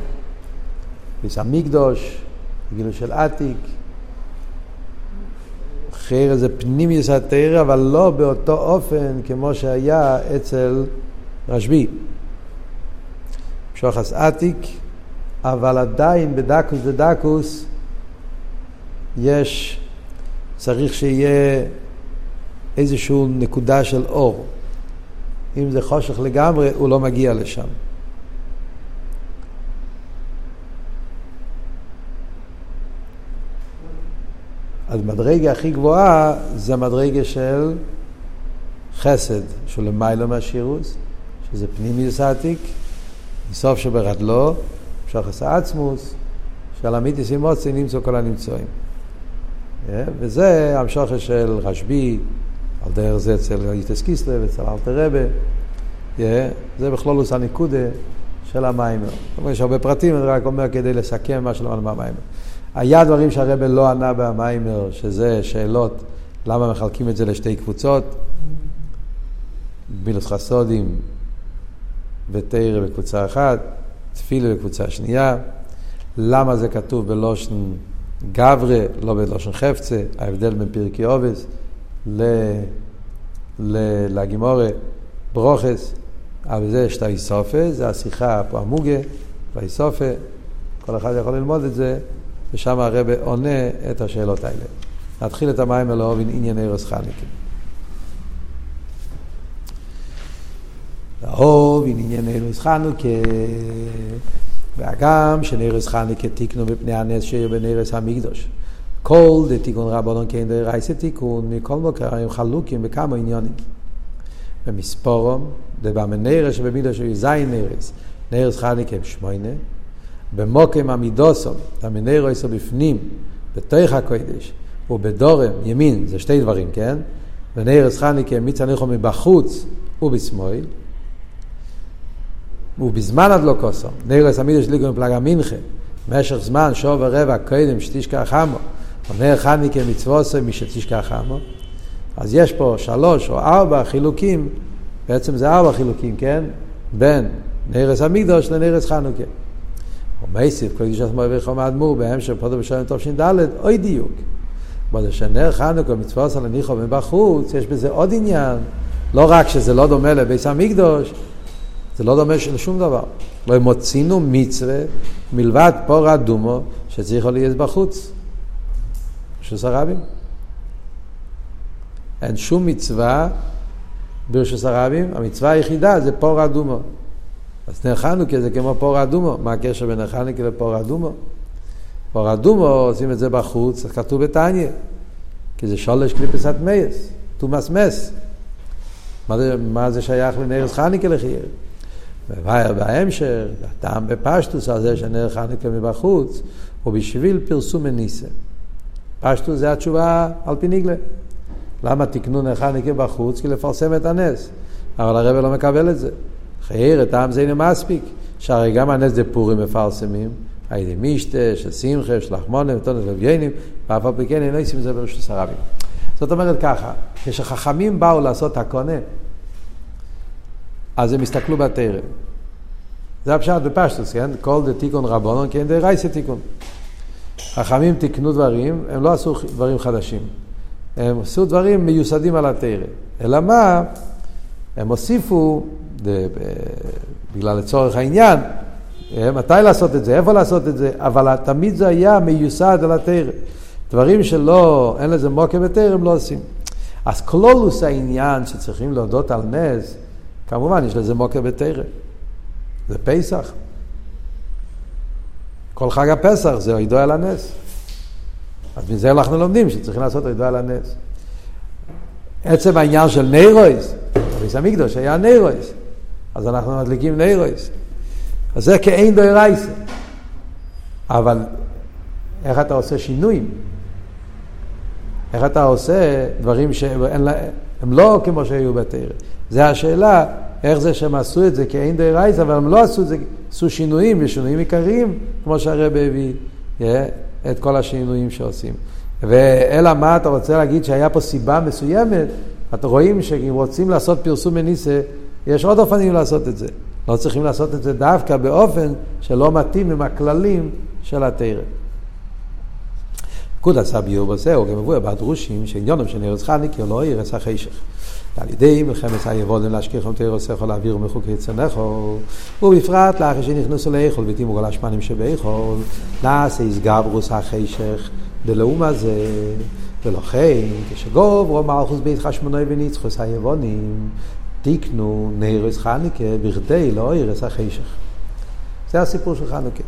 Speaker 1: ביס המקדוש, גילו של עתיק. חרא זה פנימיוס התרא, אבל לא באותו אופן כמו שהיה אצל רשב"י. שוחס עתיק, אבל עדיין בדקוס דדקוס יש צריך שיהיה איזושהי נקודה של אור. אם זה חושך לגמרי, הוא לא מגיע לשם. אז מדרגה הכי גבוהה זה המדרגה של חסד, שהוא למיילו מהשירוס, שזה פנימיוס עתיק, מסוף שברדלו, שוחס עצמוס, שעל אמיתיס אימוצי נמצא כל הנמצואים. וזה המשוכר של רשב"י, על דרך זה אצל איטס קיסלב, אצל אלתר רבה, זה בכלולוס הניקודה של המיימר. יש הרבה פרטים, אני רק אומר כדי לסכם מה שלמדנו מהמיימר. היה דברים שהרבה לא ענה במיימר, שזה שאלות למה מחלקים את זה לשתי קבוצות, גמילוס חסודים ותרא בקבוצה אחת, תפילה בקבוצה שנייה, למה זה כתוב בלושן גברה, לא בלושן חפצה, ההבדל בין פרקי עובס לגימורה, ברוכס, אבל זה שתה איסופה, זה השיחה פה המוגה, והאיסופה, כל אחד יכול ללמוד את זה, ושם הרב עונה את השאלות האלה. נתחיל את המים אלוהובין ענייני רס חניקה. לאהוב ענייני רס חנוכה והגם שנרס חניקה תיקנו מפני הנס שיר בנרס המקדוש. כל דה תיקון רבנון כן דה רייסה תיקון, מכל מוקר הם חלוקים בכמה עניונים. במספורום, דה במנרס שבמקדוש הוא זין נרס, נרס חניקה שמונה, במוקם עמידוסום, המנרו יסו בפנים, בתוך הקודש, ובדורם, ימין, זה שתי דברים, כן? ונרס חניקה מצניחו מבחוץ ובשמאל, ובזמן הדלוקוסו, נרס עמידו שליגו מפלגה מנחה, במשך זמן, שוב ורבע, קודם שתשכח חמו, ונר חניקה מצווסו משתשכח חמו, אז יש פה שלוש או ארבע חילוקים, בעצם זה ארבע חילוקים, כן? בין נרס המקדוש לנרס חנוכה. ומייסיף, כל קדושת מוער וחום האדמו"ר, בהמשך פודו בשלם תש"ד, אוי דיוק. בזה שנר חנוכה מצוות על הניחו מבחוץ, יש בזה עוד עניין. לא רק שזה לא דומה לביס המקדוש, זה לא דומה לשום דבר. לא מוצינו מצווה מלבד פור אדומו שצריך להיות בחוץ. רשוס הרבים. אין שום מצווה ברשוס הרבים, המצווה היחידה זה פור אדומו. אז נר חנוכה זה כמו פור אדומו. מה הקשר בין נר חנוכה לפור אדומו? פור אדומו עושים את זה בחוץ, כתוב בתניא. כי זה שולש קליפס אטמייס, תומאס מס. מה זה, מה זה שייך לנרס חנוכה לחייר? ובאר בהמשך, הטעם בפשטוס הזה שנר חנוכה מבחוץ, הוא בשביל פרסום מניסה. פשטוס זה התשובה על פי ניגלה. למה תקנו נר חנוכה בחוץ? כי לפרסם את הנס. אבל הרב לא מקבל את זה. חייר, הטעם זה אינו מספיק. שהרי גם הנס דה פורים מפרסמים, היידי מישטה, של שמחה, של לחמונים, טונס וביינים, ואף על פי כן אינו עושים את זה ברשות הרבים. זאת אומרת ככה, כשחכמים באו לעשות הקונה, אז הם הסתכלו בתרם. זה הפשט בפשטוס, כן? כל דה תיקון רבונון, כן דה רייסה תיקון. חכמים תיקנו דברים, הם לא עשו דברים חדשים. הם עשו דברים מיוסדים על התרא. אלא מה? הם הוסיפו, בגלל לצורך העניין, אה, מתי לעשות את זה, איפה לעשות את זה, אבל תמיד זה היה מיוסד על התרא. דברים שלא, אין לזה מוקר בתרא, הם לא עושים. אז כלולוס העניין שצריכים להודות על נס, כמובן יש לזה מוקר בתרא. זה פסח. כל חג הפסח זה עדות על הנס. אז מזה אנחנו לומדים שצריכים לעשות עדות על הנס. עצם העניין של נרות, בבית המקדש היה נרות, אז אנחנו מדליקים נרות. אז זה כאין דוירייסה. אבל איך אתה עושה שינויים? איך אתה עושה דברים שהם לא כמו שהיו בתורה? זה השאלה, איך זה שהם עשו את זה כאין דוירייסה, אבל הם לא עשו את זה, עשו שינויים ושינויים עיקריים, כמו שהרבא הביא, את כל השינויים שעושים. ואלא מה אתה רוצה להגיד שהיה פה סיבה מסוימת, אתם רואים שאם רוצים לעשות פרסום מניסה, יש עוד אופנים לעשות את זה. לא צריכים לעשות את זה דווקא באופן שלא מתאים עם הכללים של התרא. נקוד עשה הוא גם מבואר בדרושים שעניונם של ארץ חניקי לא ערש החשך. ועל ידי מלחמת היבודם להשכיחם תירוסךו להעביר מחוקי צנכו, ובפרט לאחר שנכנסו לאכול ותימו כל השמנים שבאכול, נעשה איסגברוס החשך דלאומה זה, ולכן כשגוברו מלכוס בית חשמונוי וניצחוס היבונים, תיקנו נרס חנוכה בכדי לא ערס החשך. זה הסיפור של חנוכה.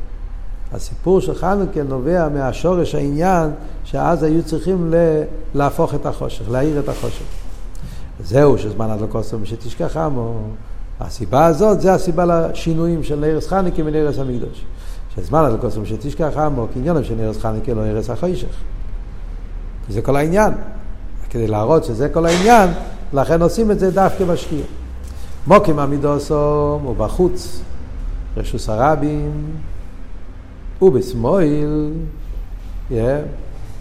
Speaker 1: הסיפור של חנוכה נובע מהשורש העניין שאז היו צריכים להפוך את החושך, להאיר את החושך. זהו שזמן עד לקוסם שתשכח עמו. הסיבה הזאת, זה הסיבה לשינויים של נרס חנוכה ונרס המקדוש. שזמן עד לקוסם שתשכח עמו, קניונם של נרס חנוכה לא ערס החשך. זה כל העניין. כדי להראות שזה כל העניין, לכן עושים את זה דווקא בשקיע. מוקים עמידוסום הוא בחוץ, רשוס הרבים, ובשמאל,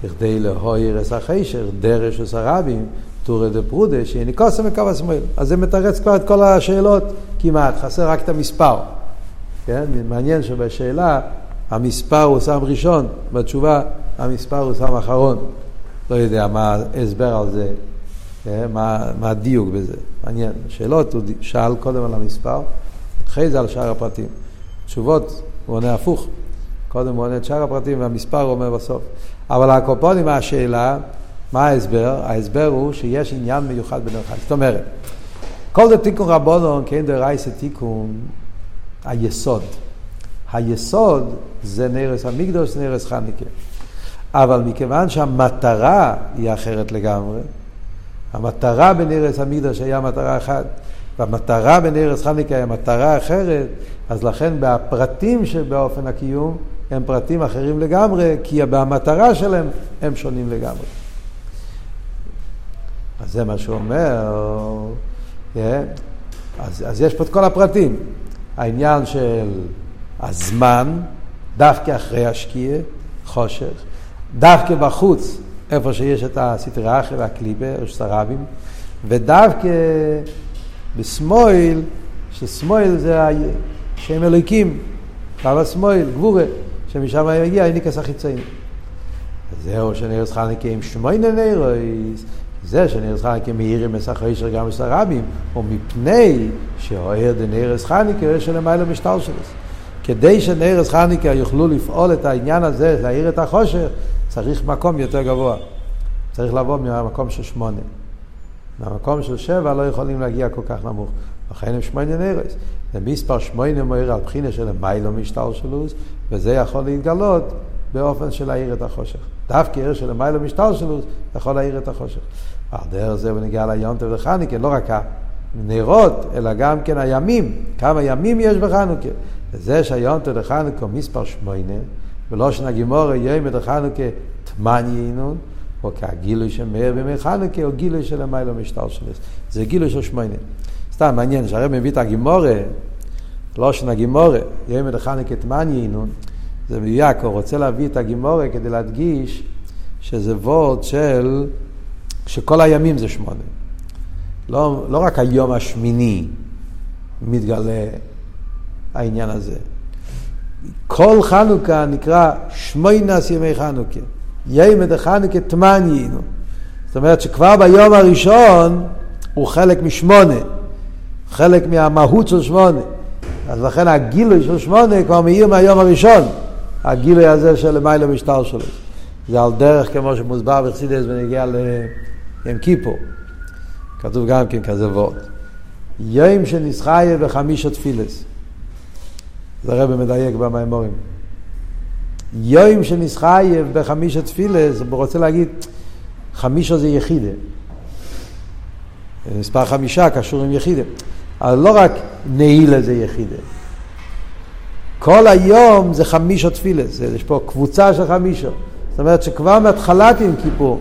Speaker 1: בכדי להויר אס החשר, דרשוס הרבים, טורי דה פרודה, שניקוסם מקו השמאל. אז זה מתרץ כבר את כל השאלות כמעט, חסר רק את המספר. כן? מעניין שבשאלה המספר הוא שם ראשון, בתשובה המספר הוא שם אחרון. לא יודע מה ההסבר על זה, אה, מה, מה הדיוק בזה. מעניין. שאלות, הוא שאל קודם על המספר, אחרי זה על שאר הפרטים. תשובות, הוא עונה הפוך. קודם הוא עונה את שאר הפרטים והמספר הוא אומר בסוף. אבל הקופונים, השאלה, מה ההסבר? ההסבר הוא שיש עניין מיוחד בדרך כלל. זאת אומרת, כל זה תיקון רבונון, כן דרייסה תיקון, היסוד. היסוד זה נרס המקדוש, נרס חניקה. אבל מכיוון שהמטרה היא אחרת לגמרי, המטרה בנרס המקדש היה מטרה אחת, והמטרה בנרס חניקה היה מטרה אחרת, אז לכן בפרטים שבאופן הקיום הם פרטים אחרים לגמרי, כי במטרה שלהם הם שונים לגמרי. אז זה מה שהוא אומר, yeah. אז, אז יש פה את כל הפרטים. העניין של הזמן, דווקא אחרי השקיעה, חושך, דווקא בחוץ, איפה שיש את הסטרי אחר והקליפה, רשות הרבים, ודווקא בשמאל, ששמאל זה שם אלוהיקים, קו השמאל, גבורה, שמשם יגיע איניקס החיצאים. זהו שנרס חנקה עם שמונה זה שנרס חנקה מאירים מסחרי של גם מסר רבים, או מפני שאוהר דנרס חנקה שלמעלה משטר שלו. כדי שנרס חניקה יוכלו לפעול את העניין הזה, להאיר את החושך, צריך מקום יותר גבוה. צריך לבוא מהמקום של שמונה. מהמקום של שבע לא יכולים להגיע כל כך נמוך. לכן הם שמונה נרס. זה מספר שמונה מויר על בחינה של מיילו משטר שלוס, וזה יכול להתגלות באופן של להאיר את החושך. דווקא עיר של מיילו משטר שלוס יכול להאיר את החושך. על דרך זה הוא נגיע ליונטב וחניקה, לא רק הנרות, אלא גם כן הימים. כמה ימים יש בחנוכה. וזה שהיונטב וחנוכה מספר שמונה, ולא שנגימור יום דחנוכה תמניינון, או כגילוי של מאיר בימי חנוכה, או גילוי של המיילו משטר שלס. זה גילוי של שמונה. סתם מעניין, שהרב מביא את הגימורה, לא שנה גימורה, יום דחנוכה תמניינון, זה מדויק, הוא רוצה להביא את הגימורה כדי להדגיש שזה וורד של, שכל הימים זה שמונה. לא, לא רק היום השמיני מתגלה העניין הזה. כל חנוכה נקרא שמוינס ימי חנוכה. ימי דה חנוכה תמניינו. זאת אומרת שכבר ביום הראשון הוא חלק משמונה, חלק מהמהות של שמונה. אז לכן הגילוי של שמונה כבר מאיר מהיום הראשון, הגילוי הזה של למעלה משטר שלו. זה על דרך כמו שמוסבר בחסידס ונגיע לים כיפור. כתוב גם כן כזה וורט. יום שנסחיה בחמישה תפילס. זה הרב מדייק במימורים. יום שנסחיה בחמישה תפילס, הוא רוצה להגיד, חמישה זה יחידה. מספר חמישה קשור עם יחידה. אבל לא רק נעילה זה יחידה. כל היום זה חמישה תפילס, יש פה קבוצה של חמישה. זאת אומרת שכבר מהתחלת יום כיפור,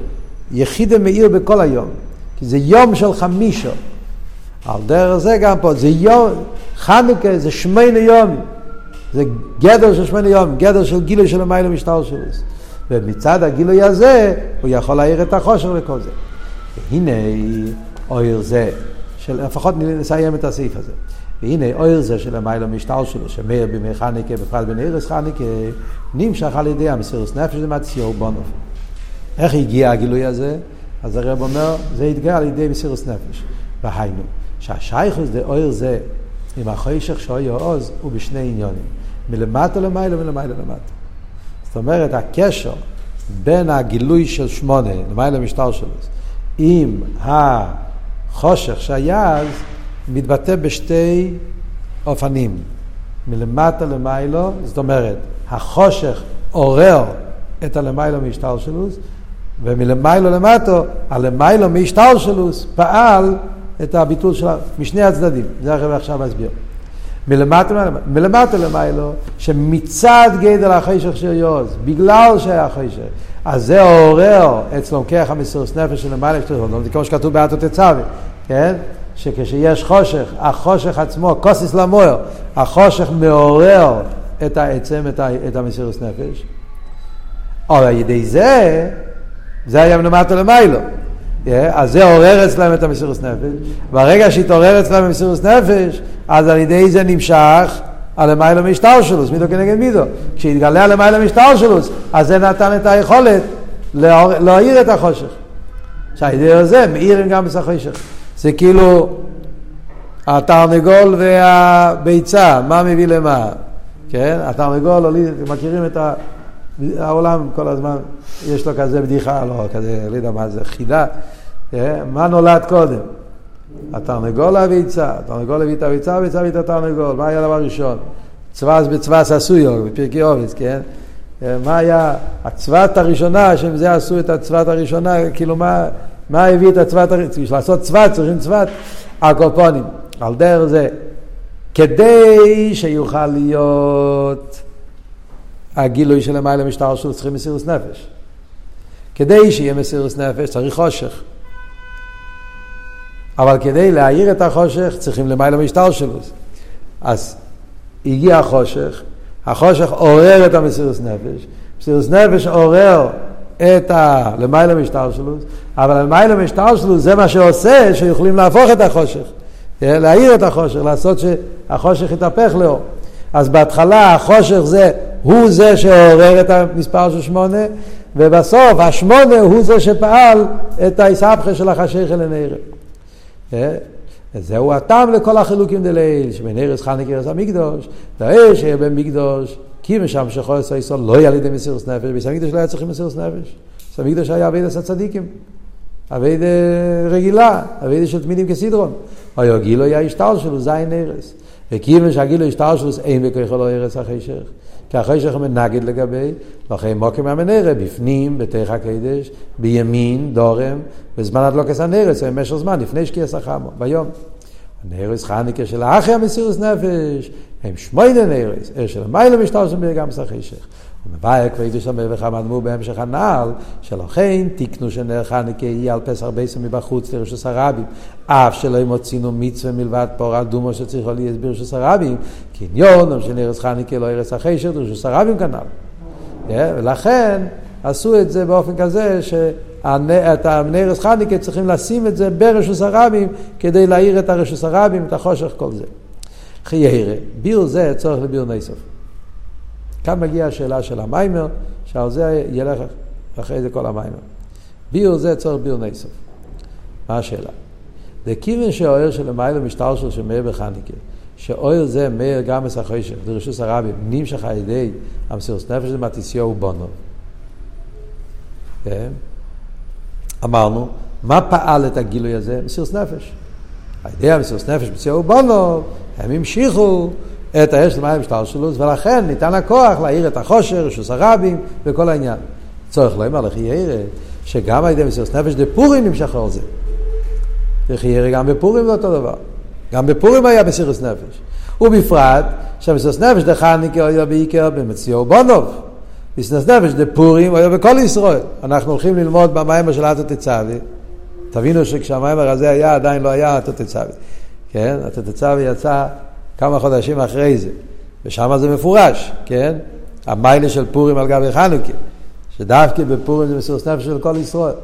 Speaker 1: יחידה מאיר בכל היום. כי זה יום של חמישה. על דרך זה גם פה, זה יום, חנוכה זה שמונה יום. זה גדר של שמונה יום, גדר של גילוי של המיילה משטר שלו. ומצד הגילוי הזה, הוא יכול להעיר את החושר וכל זה. והנה אויר זה, של, לפחות נסיים את הסעיף הזה. והנה אויר זה של המיילה משטר שלו, שמאיר בימי חניקה, בפרט בנערס חניקה, נמשך על ידי המסירוס נפש ומציור בונוב. איך הגיע הגילוי הזה? אז הרב אומר, זה התגאה על ידי מסירוס נפש. והיינו, שהשייכוס דה אויר זה, עם החוישך שאוי עוז, הוא בשני עניונים. מלמטה למעלה ומלמעלה למטה. זאת אומרת, הקשר בין הגילוי של שמונה, למעלה משטר שלו, עם החושך שהיה אז, מתבטא בשתי אופנים. מלמטה למיילו, זאת אומרת, החושך עורר את הלמיילו משטר שלוס, ומלמיילו למטו, הלמיילו משטר שלוס פעל את הביטול שלה משני הצדדים. זה הרב עכשיו מסביר. מלמטה, מלמטה למיילו, שמצד גדל החשך של יוז, בגלל שהיה חשך, אז זה עורר אצלו כרך המסירוס נפש של למעלה, כמו שכתוב באתו תצווה, כן? שכשיש חושך, החושך עצמו, כוסיס למוער, החושך מעורר את העצם, את, ה, את המסירוס נפש. אבל על ידי זה, זה היה מלמטה למיילו. אז זה עורר אצלם את המסירוס נפש. ברגע שהתעורר אצלם המסירוס נפש, אז על ידי זה נמשך הלמיילו משטר שלוס, מידו כנגד מידו. כשהתגלה הלמיילו משטר שלוס, אז זה נתן את היכולת להאיר את החושך. שעל ידי זה מאירים גם בסחושך. זה כאילו התרנגול והביצה, מה מביא למה? כן? התרנגול, מכירים את העולם כל הזמן, יש לו כזה בדיחה, לא כזה, לא יודע מה זה, חידה. כן? מה נולד קודם? התרנגול הביצה, התרנגול הביא את הביצה, הביצה הביא את התרנגול, מה היה הדבר ראשון? צבס בצבס עשויו, בפרקי אובס, כן? מה היה הצבת הראשונה, שעם זה עשו את הצבת הראשונה, כאילו מה, מה הביא את הצבת הראשונה? בשביל לעשות צבת צריכים צבת, הקופונים, על דרך זה. כדי שיוכל להיות הגילוי של המעלה משטר שלו צריכים מסירוס נפש. כדי שיהיה מסירוס נפש צריך חושך. אבל כדי להאיר את החושך צריכים למעלה משטר שלו. אז הגיע החושך, החושך עורר את המסירוס נפש, מסירוס נפש עורר את הלמעלה משטר שלו, אבל הלמעלה משטר שלו זה מה שעושה שיכולים להפוך את החושך, להאיר את החושך, לעשות שהחושך יתהפך לאור. אז בהתחלה החושך זה, הוא זה שעורר את המספר של שמונה, ובסוף השמונה הוא זה שפעל את האיסבכה של החשיך אל הנערם. זהו הטעם לכל החילוקים דליל, ארץ חנק ארץ המקדוש, דאר שיהיה במקדוש, כי משם שכל עשה ישראל לא יהיה על ידי מסירוס נפש, ביס המקדוש לא היה צריכים מסירוס נפש. ביס המקדוש היה אבי דס הצדיקים, אבי רגילה, אבי של תמידים כסדרון. או גילו היה השטר שלו, זין ארץ. וכיוון שהגילו השטר שלו, אין בכוחו לא ארץ החשך. כי החשך מנגד לגבי, לכן מוקר מהמנרה, בפנים, בתך הקדש, בימין, דורם, בזמן הדלוקס הנרס, במשך זמן, לפני שקיע סחמו, ביום. הנרס חניקה של האחי המסירוס נפש, הם שמונה נרס, ער של המיילה משטר שם גם סחשך. ומבאי כבדי שם וחמדמו בהמשך הנעל, שלכן תיקנו שנר חניקה יהיה על פסח ביסם מבחוץ לרשוס הרבים, אף שלא ימוצינו מצווה מלבד פור אדומו שצריכו להיות ברשוס הרבים, כי עניון של נרס חניקה לא ירס החשך לרשוס הרבים כנ"ל. ולכן עשו את זה באופן כזה שאת הנרס חניקה צריכים לשים את זה ברשוס הרבים כדי להאיר את הרשוס הרבים, את החושך, כל זה. חיירה, ביר זה צורך לביר נסוף. כאן מגיעה השאלה של המיימר, שעל זה ילך אחרי זה כל המיימר. ביור זה צורך ביור נסוף. מה השאלה? לכיוון שהאויר של המיילו משטר של מאיר בחניקה, שאויר זה מאיר גם מסחוישך, דרשוס הרבים, נמשך על ידי המסירות נפש זה מתיסיו ובונו. כן? אמרנו, מה פעל את הגילוי הזה? מסירות נפש. על ידי המסירות נפש מסירו ובונו, הם המשיכו את האש של מים משטלשלוס, ולכן ניתן הכוח להעיר את החושר, רשוס הרבים וכל העניין. צורך לא אמר לכי ירא, שגם על ידי מסירות נפש דפורים נמשך על זה. לכי ירא גם בפורים זה אותו דבר. גם בפורים היה מסירות נפש. ובפרט שהמסירות נפש דחניקי היה בעיקר במציאו בונוב. מסירות נפש דפורים היה בכל ישראל. אנחנו הולכים ללמוד במים של תצווה. תבינו שכשהמיימר הזה היה, עדיין לא היה תצווה. כן? תצווה יצא כמה חודשים אחרי זה. ושם זה מפורש, כן? המיילה של פורים על גבי חנוכה. שדווקא בפורים זה מסירות נפש של כל ישראל.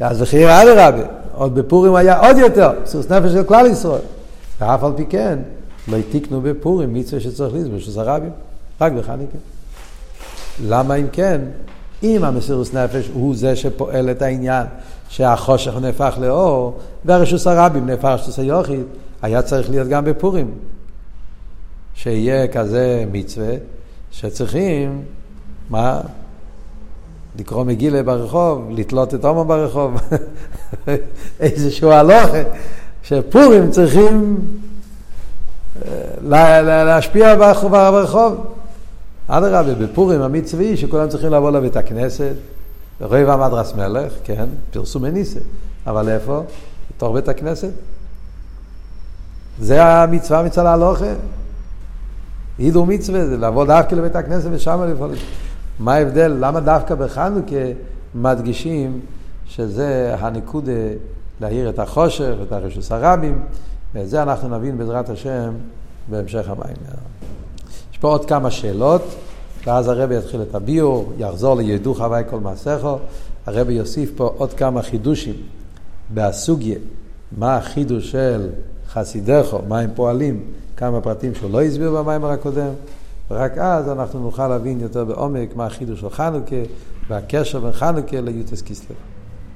Speaker 1: אז וחייר אדרבה, עוד בפורים היה עוד יותר, מסירות נפש של כלל ישראל. ואף על פי כן, לא תיקנו בפורים מצווה שצריך לסבור, שזה רבים, רק בחנוכה. למה אם כן, אם המסירות נפש הוא זה שפועל את העניין שהחושך נהפך לאור, והרשוס הרבים נהפך שתוס היוחיד, היה צריך להיות גם בפורים. שיהיה כזה מצווה, שצריכים, מה? לקרוא מגילה ברחוב, לתלות את הומו ברחוב, [laughs] איזשהו הלוך, שפורים צריכים אה, להשפיע ברחוב. אדרבה, בפורים המצווה היא שכולם צריכים לבוא לבית הכנסת, רבע מדרס מלך, כן, פרסום מניסה, אבל איפה? בתוך בית הכנסת. זה המצווה מצד ההלוכה. הידור מצווה זה לבוא דווקא לבית הכנסת ושם לפעול. מה ההבדל? למה דווקא בחנוכה מדגישים שזה הנקודה להאיר את החושך, את הרשוס הרבים, ואת זה אנחנו נבין בעזרת השם בהמשך המים. יש פה עוד כמה שאלות, ואז הרבי יתחיל את הביור, יחזור לידעו חוואי כל מעשיכו, הרבי יוסיף פה עוד כמה חידושים בסוגיה, מה החידוש של חסידךו, מה הם פועלים, כמה פרטים שהוא לא הסביר במיימר הקודם. ורק אז אנחנו נוכל להבין יותר בעומק מה החידוש של חנוכה והקשר בין חנוכה ליוטס קיסלב.